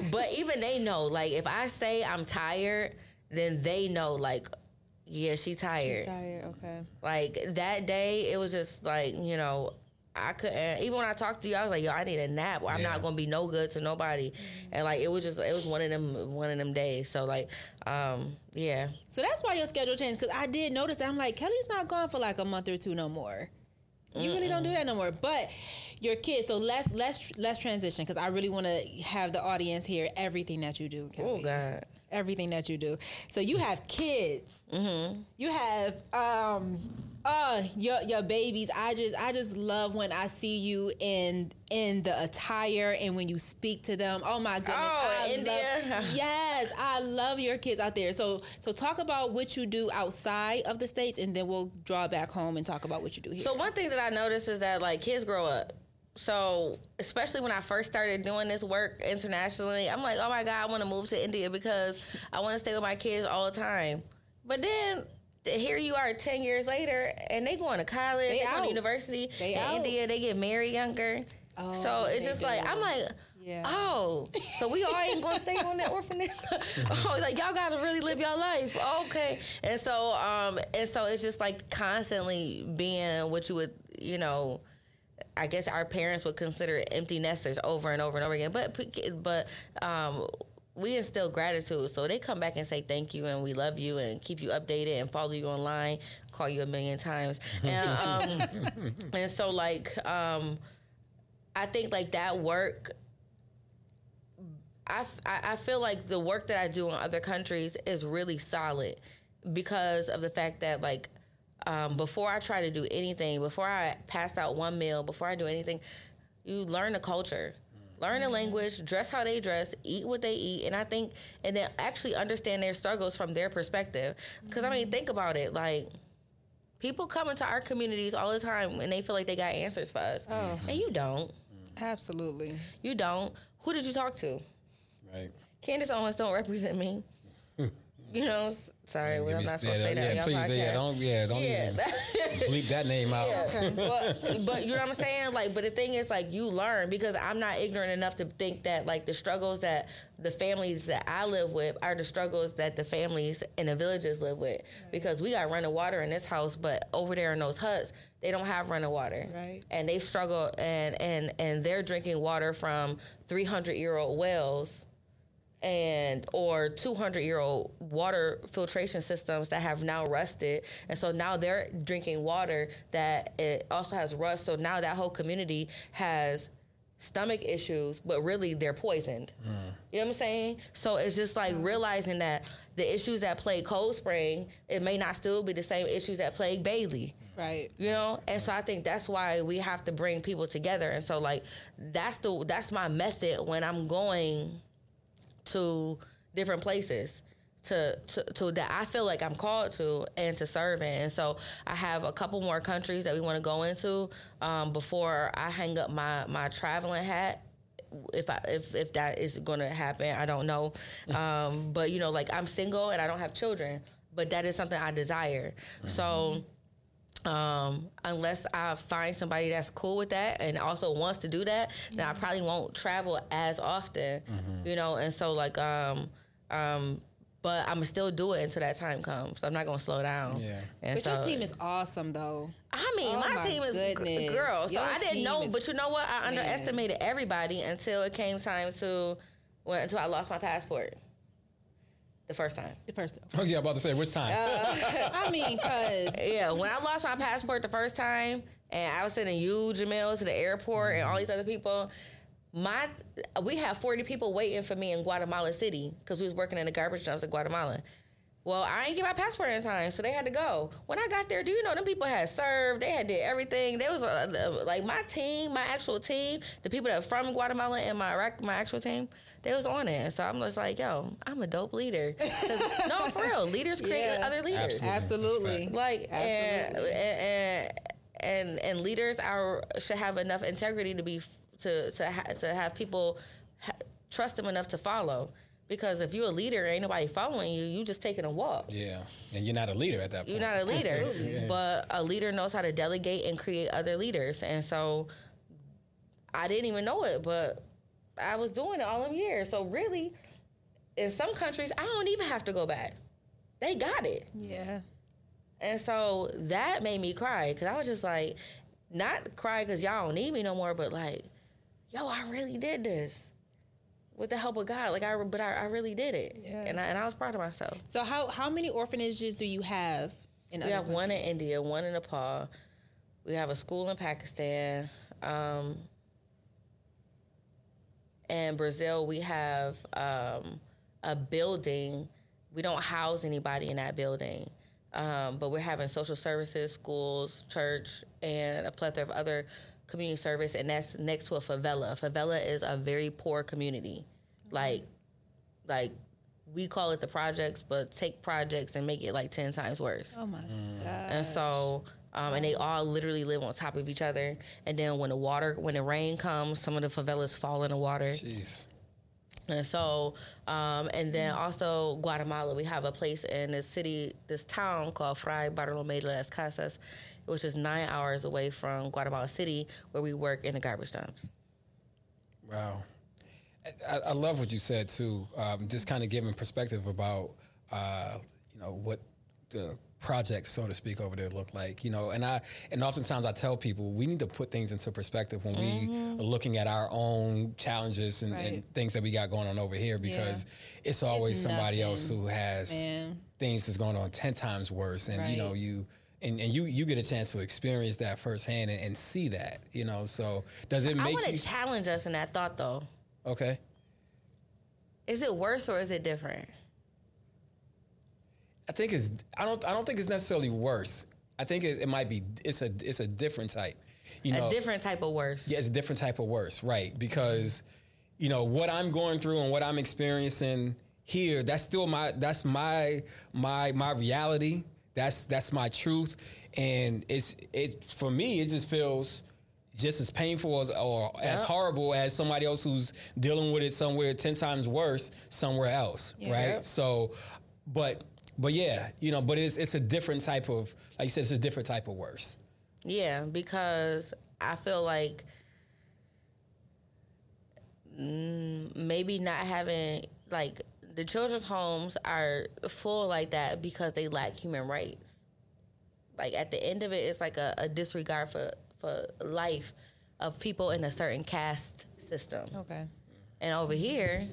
But even they know, like, if I say I'm tired, then they know, like, yeah, she tired. Tired. Okay. Like that day, it was just like you know. I couldn't even when I talked to you, I was like, "Yo, I need a nap. I'm Yeah. not gonna be no good to nobody." And like, it was just, it was one of them, one of them days. So like, um, yeah, So that's why your schedule changed because I did notice that I'm like Kelly's not gone for like a month or two no more. You really don't do that no more. But your kids. So let's let's let's transition because I really want to have the audience hear everything that you do. Kelly. oh god, everything that you do. So you have kids. Mm-hmm. You have um uh your your babies. I just I just love when I see you in in the attire and when you speak to them. Oh my goodness. Oh, I India. Love, yes, I love your kids out there. So so talk about what you do outside of the states and then we'll draw back home and talk about what you do here. So one thing that I noticed is that like kids grow up. So especially when I first started doing this work internationally, I'm like, oh my god, I want to move to India because I want to stay with my kids all the time. But then here you are, ten years later, and they going to college, They they, going to university They in out. India, they get married younger. Oh, so it's just like. I'm like. Yeah. Oh, so we all ain't gonna stay on that orphanage? oh, like y'all gotta really live your life. Okay, and so um, and so it's just like constantly being what you would, you know, I guess our parents would consider empty nesters over and over and over again. But but um, we instill gratitude, so they come back and say thank you and we love you and keep you updated and follow you online, call you a million times, and um, and so like um, I think like that work. I, I feel like the work that I do in other countries is really solid because of the fact that like um, before I try to do anything, before I pass out one meal, before I do anything, you learn the culture, learn the language, dress how they dress, eat what they eat, and I think and then actually understand their struggles from their perspective. Because I mean, think about it, like. People come into our communities all the time and they feel like they got answers for us. Oh. And you don't. Absolutely. You don't. Who did you talk to? right. Candace Owens don't represent me. you know, s- sorry, we're not supposed to say that. yeah, please, podcast. yeah, don't, yeah, don't Yeah, even that- bleep that name out. yeah. but, but you know what I'm saying? Like, but the thing is, like, you learn because I'm not ignorant enough to think that, like, the struggles that the families that I live with are the struggles that the families in the villages live with. Because we got running water in this house, but over there in those huts, they don't have running water, Right. And they struggle, and and and they're drinking water from 300 year old wells, and or 200 year old water filtration systems that have now rusted, and so now they're drinking water that it also has rust. So now that whole community has stomach issues, but really they're poisoned. Mm. You know what I'm saying? So it's just like mm. realizing that the issues that plague Cold Spring, it may not still be the same issues that plague Bailey. Right. You know, and so I think that's why we have to bring people together. And so like that's the that's my method when I'm going to different places to, to, to that I feel like I'm called to and to serve in. And so I have a couple more countries that we want to go into um, before I hang up my my traveling hat. If I if if that is going to happen, I don't know. Um, but you know, like I'm single and I don't have children, but that is something I desire. So um, unless I find somebody that's cool with that and also wants to do that, then I probably won't travel as often, you know. And so like, um, um, but I'm gonna still do it until that time comes. So I'm not gonna slow down. Yeah. And But so, your team is awesome though. I mean, Oh my, my team is g- goodness. girl. So Your I didn't know, but you know what? I underestimated everybody until it came time to, well, until I lost my passport. The first time. The first. Oh, yeah, I'm about to say which time. I mean, cause Yeah, when I lost my passport the first time, and I was sending huge emails to the airport and all these other people, my we had forty people waiting for me in Guatemala City because we was working in the garbage dumps in Guatemala. Well, I ain't get my passport in time, so they had to go. When I got there, do you know them people had served? They had did everything. There was uh, like my team, my actual team, the people that are from Guatemala and my my actual team, they was on it. So I'm just like, yo, I'm a dope leader. no, for real, leaders create Yeah. other leaders Absolutely. absolutely. like and, Absolutely. and and and leaders are should have enough integrity to be to to ha, to have people ha, trust them enough to follow because if you're a leader ain't nobody following you you just taking a walk yeah, and you're not a leader at that point. you're not a leader but a leader knows how to delegate and create other leaders and so i didn't even know it but i was doing it all them years so really in some countries i don't even have to go back they got it Yeah. and so that made me cry because I was just like, not cry because y'all don't need me no more, but like, yo, I really did this with the help of God. Like I, but I, I really did it, Yeah. and I, and I was proud of myself. So how how many orphanages do you have? In We have one in? India, one in Nepal. We have a school in Pakistan. Um, in Brazil, we have um, a building. We don't house anybody in that building, um, but we're having social services, schools, church, and a plethora of other community service, and that's next to a favela. A favela is a very poor community, like, like we call it the projects, but take projects and make it like ten times worse. Oh my god. And so, um, and they all literally live on top of each other. And then when the water, when the rain comes, some of the favelas fall in the water. Jeez. And so, um, and then also Guatemala, we have a place in this city, this town called Fray Bartolomé de las Casas, which is nine hours away from Guatemala City, where we work in the garbage dumps. Wow. I, I love what you said too. Um, just kind of giving perspective about uh, you know what the projects, so to speak, over there look like. You know, and I and oftentimes I tell people we need to put things into perspective when we mm-hmm. are looking at our own challenges and, and things that we got going on over here because it's always somebody else who has man. things that's going on ten times worse, and you know you. And, and you you get a chance to experience that firsthand and, and see that you know so does it make I want to challenge us in that thought, though. okay Is it worse or is it different? I think it's I don't I don't think it's necessarily worse. I think it, it might be it's a it's a different type. You know, a different type of worse. yeah, it's a different type of worse, right? Because you know what I'm going through and what I'm experiencing here. That's still my that's my my my reality. That's that's my truth, and it's it for me. It just feels just as painful as or as horrible as somebody else who's dealing with it somewhere ten times worse somewhere else, right? So, but but yeah, you know, but it's it's a different type of like you said, it's a different type of worse. Yeah, because I feel like mm, maybe not having like the children's homes are full like that because they lack human rights. like at the end of it, it's like a, a disregard for for life of people in a certain caste system. Okay. And over here,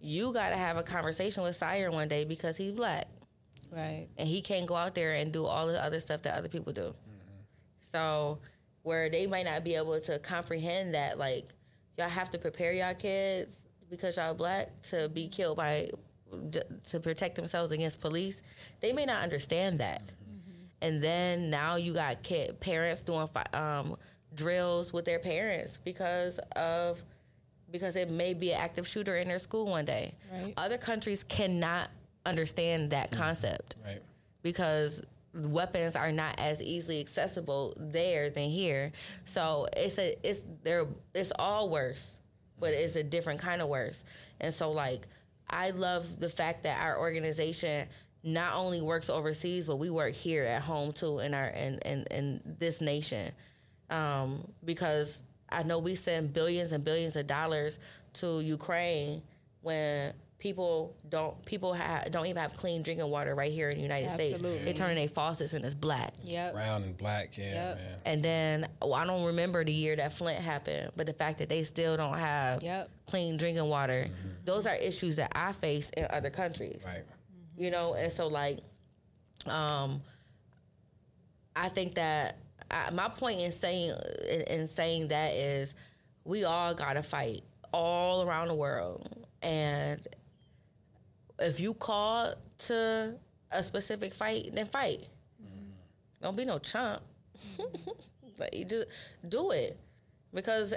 you got to have a conversation with Sire one day because he's black Right. and he can't go out there and do all the other stuff that other people do. So where they might not be able to comprehend that, like y'all have to prepare y'all kids because y'all black to be killed by to protect themselves against police. They may not understand that. And then now you got kid parents doing um, drills with their parents because of because it may be an active shooter in their school one day. Right. Other countries cannot understand that concept Right. because weapons are not as easily accessible there than here. So it's a it's there it's all worse, but it's a different kind of worse. And so like I love the fact that our organization not only works overseas, but we work here at home too in our in in, in this nation. Um, because I know we send billions and billions of dollars to Ukraine when people don't people ha- don't even have clean drinking water right here in the United States. Absolutely. They turn their faucets and it's black. Yep. Brown and black. Yeah, Yep. man. And then oh, I don't remember the year that Flint happened, but the fact that they still don't have Yep. clean drinking water, those are issues that I face in other countries. Right. You know, and so like, um, I think that I, my point in saying in, in saying that is, we all gotta fight all around the world, and if you call to a specific fight, then fight. Mm. Don't be no chump. but you just do it because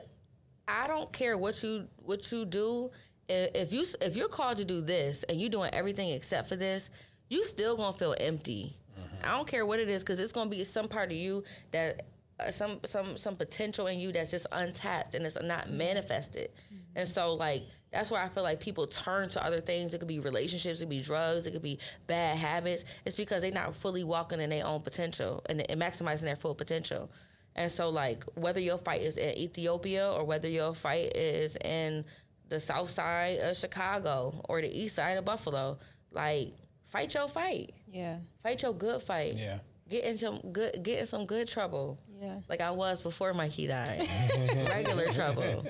I don't care what you what you do. If, you if you're called to do this and you're doing everything except for this, you still gonna feel empty. Mm-hmm. I don't care what it is because it's gonna be some part of you that uh, some some some potential in you that's just untapped and it's not mm-hmm. manifested. And so like that's where I feel like people turn to other things. It could be relationships, it could be drugs, it could be bad habits. It's because they're not fully walking in their own potential and, and maximizing their full potential. And so, like, whether your fight is in Ethiopia or whether your fight is in the south side of Chicago or the east side of Buffalo, like, fight your fight. Yeah. Fight your good fight. Yeah. Get in some good get in some good trouble. Yeah. Like I was before Mikey died. Regular trouble.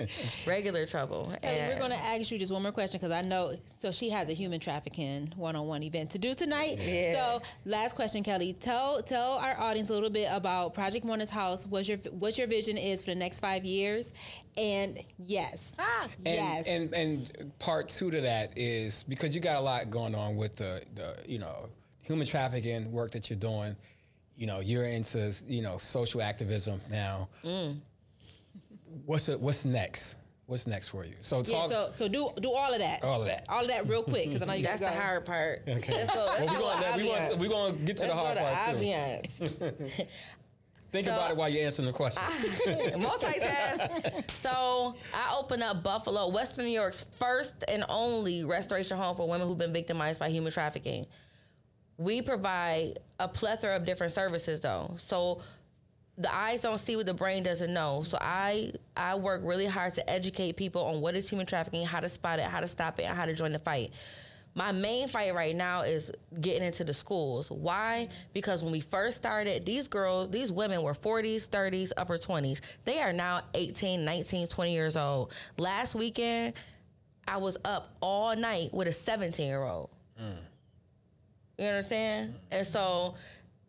Regular trouble. Kelly, we're going to ask you just one more question because I know. So she has a human trafficking one-on-one event to do tonight. Yeah. So last question, Kelly. Tell tell our audience a little bit about Project Mona's House. What your what your vision is for the next five years, and yes, Ah. And, yes, and and part two to that is because you got a lot going on with the, the you know human trafficking work that you're doing. You know, you're into you know social activism now. Mm. What's it, what's next? What's next for you? So yeah. talk. So so do do all of that. All of that. All of that real quick because I know you That's got the hard part. Okay. Let's go. Let's well, go we're going we we going to get to Let's the hard go to part too. ambiance. Think So- about it while you're answering the question. multitask. so I opened up Buffalo, Western New York's first and only restoration home for women who've been victimized by human trafficking. We provide a plethora of different services though. So the eyes don't see what the brain doesn't know. So I I work really hard to educate people on what is human trafficking, how to spot it, how to stop it, and how to join the fight. My main fight right now is getting into the schools. Why? Because when we first started, these girls, these women were 40s, 30s, upper 20s. They are now 18, 19, 20 years old. Last weekend, I was up all night with a 17 year old. Mm. You understand? And so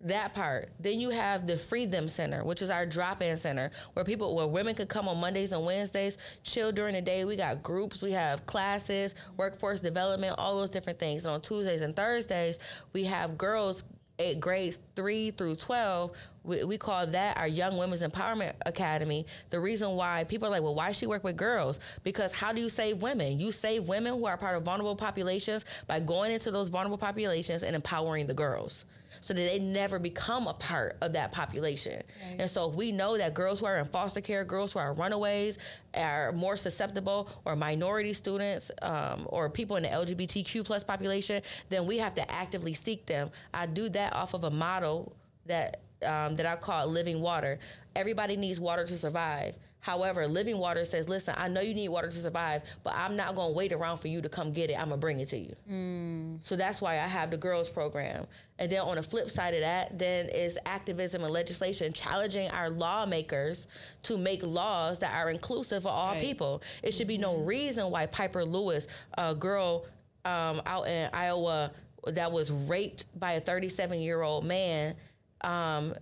that part. Then you have the Freedom Center, which is our drop-in center where people where women could come on Mondays and Wednesdays, chill during the day. We got groups, we have classes, workforce development, all those different things. And on Tuesdays and Thursdays, we have girls eight grades three through 12 we, we call that our young women's empowerment academy. The reason why people are like well why she work with girls? Because how do you save women? You save women who are part of vulnerable populations by going into those vulnerable populations and empowering the girls so that they never become a part of that population. And so if we know that girls who are in foster care, girls who are runaways, are more susceptible, or minority students, um, or people in the LGBTQ plus population, then we have to actively seek them. I do that off of a model that um, that I call living water. Everybody needs water to survive. However, Living Water says, listen, I know you need water to survive, but I'm not going to wait around for you to come get it. I'm going to bring it to you. Mm. So that's why I have the girls program. And then on the flip side of that, then is activism and legislation challenging our lawmakers to make laws that are inclusive for all right. people. It should be no mm-hmm. reason why Pieper Lewis, a girl um, out in Iowa that was raped by a 37 year old man, um,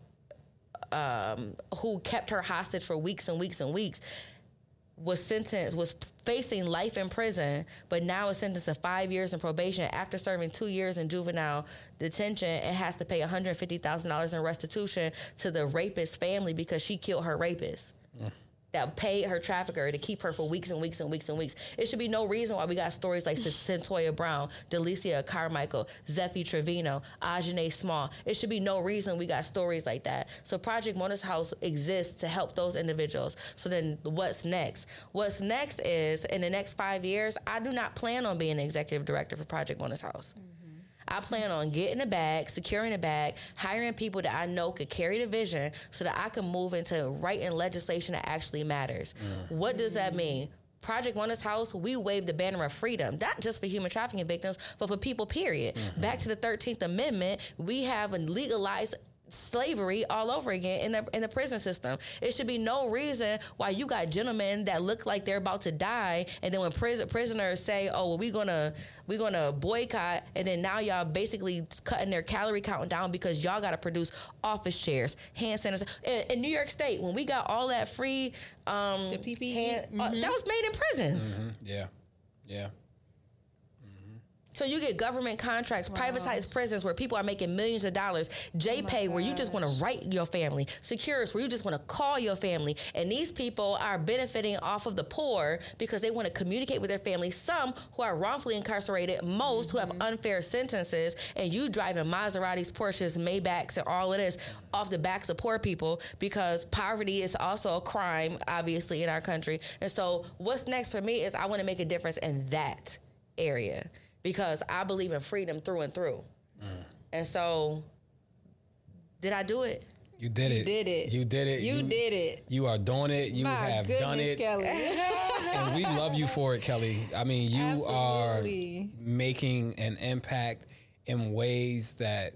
um, who kept her hostage for weeks and weeks and weeks was sentenced was facing life in prison but now is sentenced to five years in probation. After serving two years in juvenile detention and has to pay $150000 in restitution to the rapist family because she killed her rapist that paid her trafficker to keep her for weeks and weeks and weeks and weeks. It should be no reason why we got stories like Cyntoia Brown, Delicia Carmichael, Zeffie Trevino, Ajane Small. It should be no reason we got stories like that. So Project Mona's House exists to help those individuals. So then what's next? What's next is in the next five years, I do not plan on being the executive director for Project Mona's House. Mm-hmm. I plan on getting a bag, securing a bag, hiring people that I know could carry the vision so that I can move into writing legislation that actually matters. Mm. What does that mean? Project Mona's House, we waved the banner of freedom, not just for human trafficking victims, but for people, period. Mm-hmm. Back to the 13th Amendment, we have legalized slavery all over again in the in the prison system. It should be no reason why you got gentlemen that look like they're about to die, and then when prison prisoners say, "Oh, well, we're gonna we're gonna boycott," and then now y'all basically cutting their calorie count down because y'all got to produce office chairs, hand sanitizer. In, in, New York State, when we got all that free, um, the PPE, hand, mm-hmm. uh, that was made in prisons. Mm-hmm. Yeah, yeah. So you get government contracts, wow. privatized prisons where people are making millions of dollars, JPay oh where you just want to write your family, Securus where you just want to call your family, and these people are benefiting off of the poor because they want to communicate with their family. Some who are wrongfully incarcerated, most mm-hmm. who have mm-hmm. unfair sentences, and you driving Maseratis, Porsches, Maybachs, and all of this off the backs of poor people because poverty is also a crime, obviously, in our country. And so, what's next for me is I want to make a difference in that area because I believe in freedom through and through. Mm. And so, did I do it? You did it. You did it. You did it. You, you did it. You are doing it. You My have goodness, done it. Kelly. and we love you for it, Kelly. I mean, you Absolutely. are making an impact in ways that,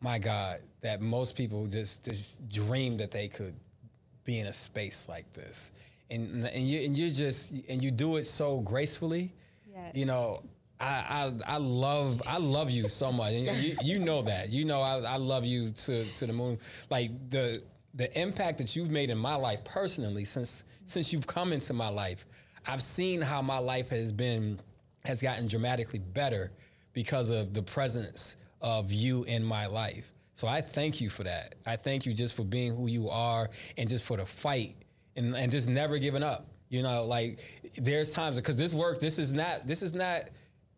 my God, that most people just, just dream that they could be in a space like this. And and you and you just and you do it so gracefully. Yes. You know, I, I, I love I love you so much. You, you know that. You know I, I love you to to the moon. Like the the impact that you've made in my life personally since since you've come into my life. I've seen how my life has been has gotten dramatically better because of the presence of you in my life. So I thank you for that. I thank you just for being who you are and just for the fight and, and just never giving up. You know, like there's times because this work, this is not this is not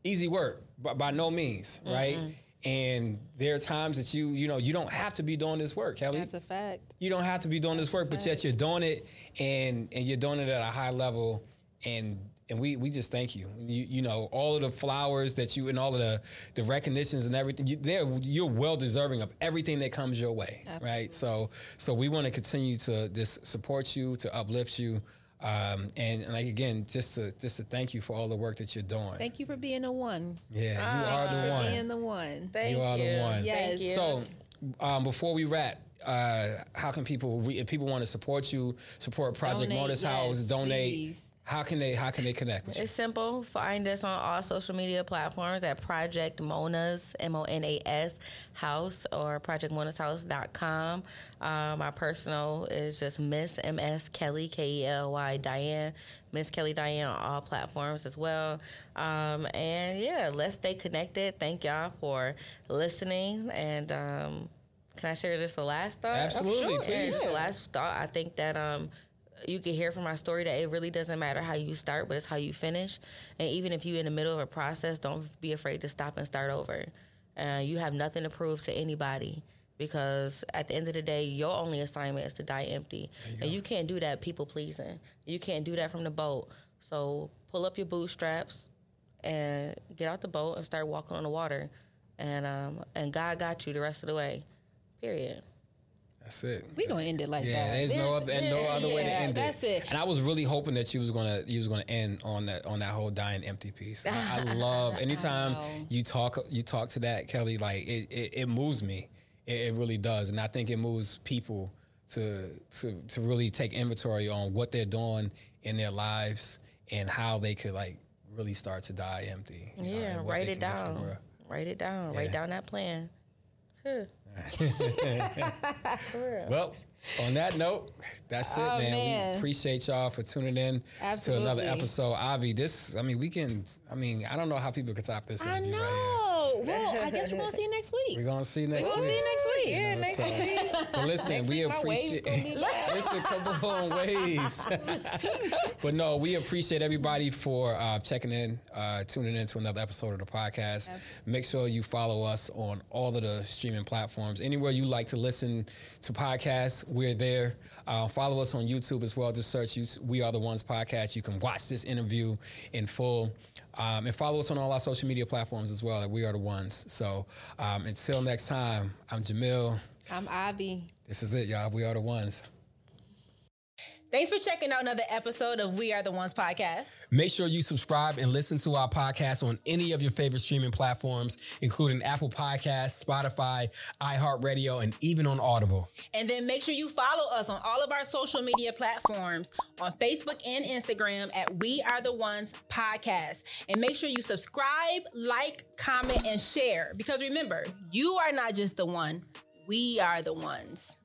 easy work, but by no means, mm-hmm. right? And there are times that you, you know, you don't have to be doing this work, Kelly. That's a fact. You don't have to be doing That's this work, but yet you're doing it, and and you're doing it at a high level, and and we we just thank you. You you know all of the flowers that you and all of the the recognitions and everything. You, there you're well deserving of everything that comes your way, Absolutely. right? So so we want to continue to this support you, to uplift you. Um, and, and, like again, just to just to thank you for all the work that you're doing. Thank you for being the one. Yeah, you ah, are the one. Being the one. Thank you. You are the one. Yes. You. So, um, before we wrap, uh, how can people, if people want to support you, support Project donate, Mona's yes, House, donate? Please. How can they how can they connect with you? It's simple. Find us on all social media platforms at Project Mona's M O N A S house or projectmonashouse.com. Um, my personal is just Miss M S Kelly K E L Y Diane. Miss Kelly Diane on all platforms as well. Um, and yeah, let's stay connected. Thank y'all for listening and um, can I share just the last thought? Absolutely, sure. please. The last thought, I think that um, you can hear from my story that it really doesn't matter how you start, but it's how you finish. And even if you're in the middle of a process, don't be afraid to stop and start over. Uh, you have nothing to prove to anybody because at the end of the day, your only assignment is to die empty. You and you can't do that people pleasing. You can't do that from the boat. So pull up your bootstraps and get out the boat and start walking on the water. And um, and God got you the rest of the way. Period. That's it. We gonna end it like that. Yeah, that. there's no other and no other way to end that's it. it. And I was really hoping that you was gonna you was gonna end on that on that whole dying empty piece. I, I love anytime know. you talk you talk to that Kelly. Like it it, it moves me. It, it really does, and I think it moves people to to to really take inventory on what they're doing in their lives and how they could like really start to die empty. you know, Yeah, and what write it can do for the down. Write it down. Write down that plan. Huh. Well, on that note, that's it, Oh, man. man. We appreciate y'all for tuning in to another episode. Avi, this, I mean, we can, I mean, I don't know how people could top this. I know. Right well, I guess we're gonna see you next week. We're gonna see you next week. We're gonna see you next week. Yeah, You know, next so- week. But listen, Next we week, appreciate. gonna be listen, come on, waves. but no, we appreciate everybody for uh, checking in, uh, tuning in to another episode of the podcast. Make sure you follow us on all of the streaming platforms. Anywhere you like to listen to podcasts, we're there. Uh, follow us on YouTube as well. Just search We Are the Ones podcast. You can watch this interview in full. Um, and follow us on all our social media platforms as well. At we are the ones. So um, until next time, I'm Jamil. I'm Avi. This is it, y'all. We are the ones. Thanks for checking out another episode of We Are the Ones podcast. Make sure you subscribe and listen to our podcast on any of your favorite streaming platforms, including Apple Podcasts, Spotify, iHeartRadio, and even on Audible. And then make sure you follow us on all of our social media platforms on Facebook and Instagram at We Are the Ones Podcast. And make sure you subscribe, like, comment, and share. Because remember, you are not just the one, we are the ones.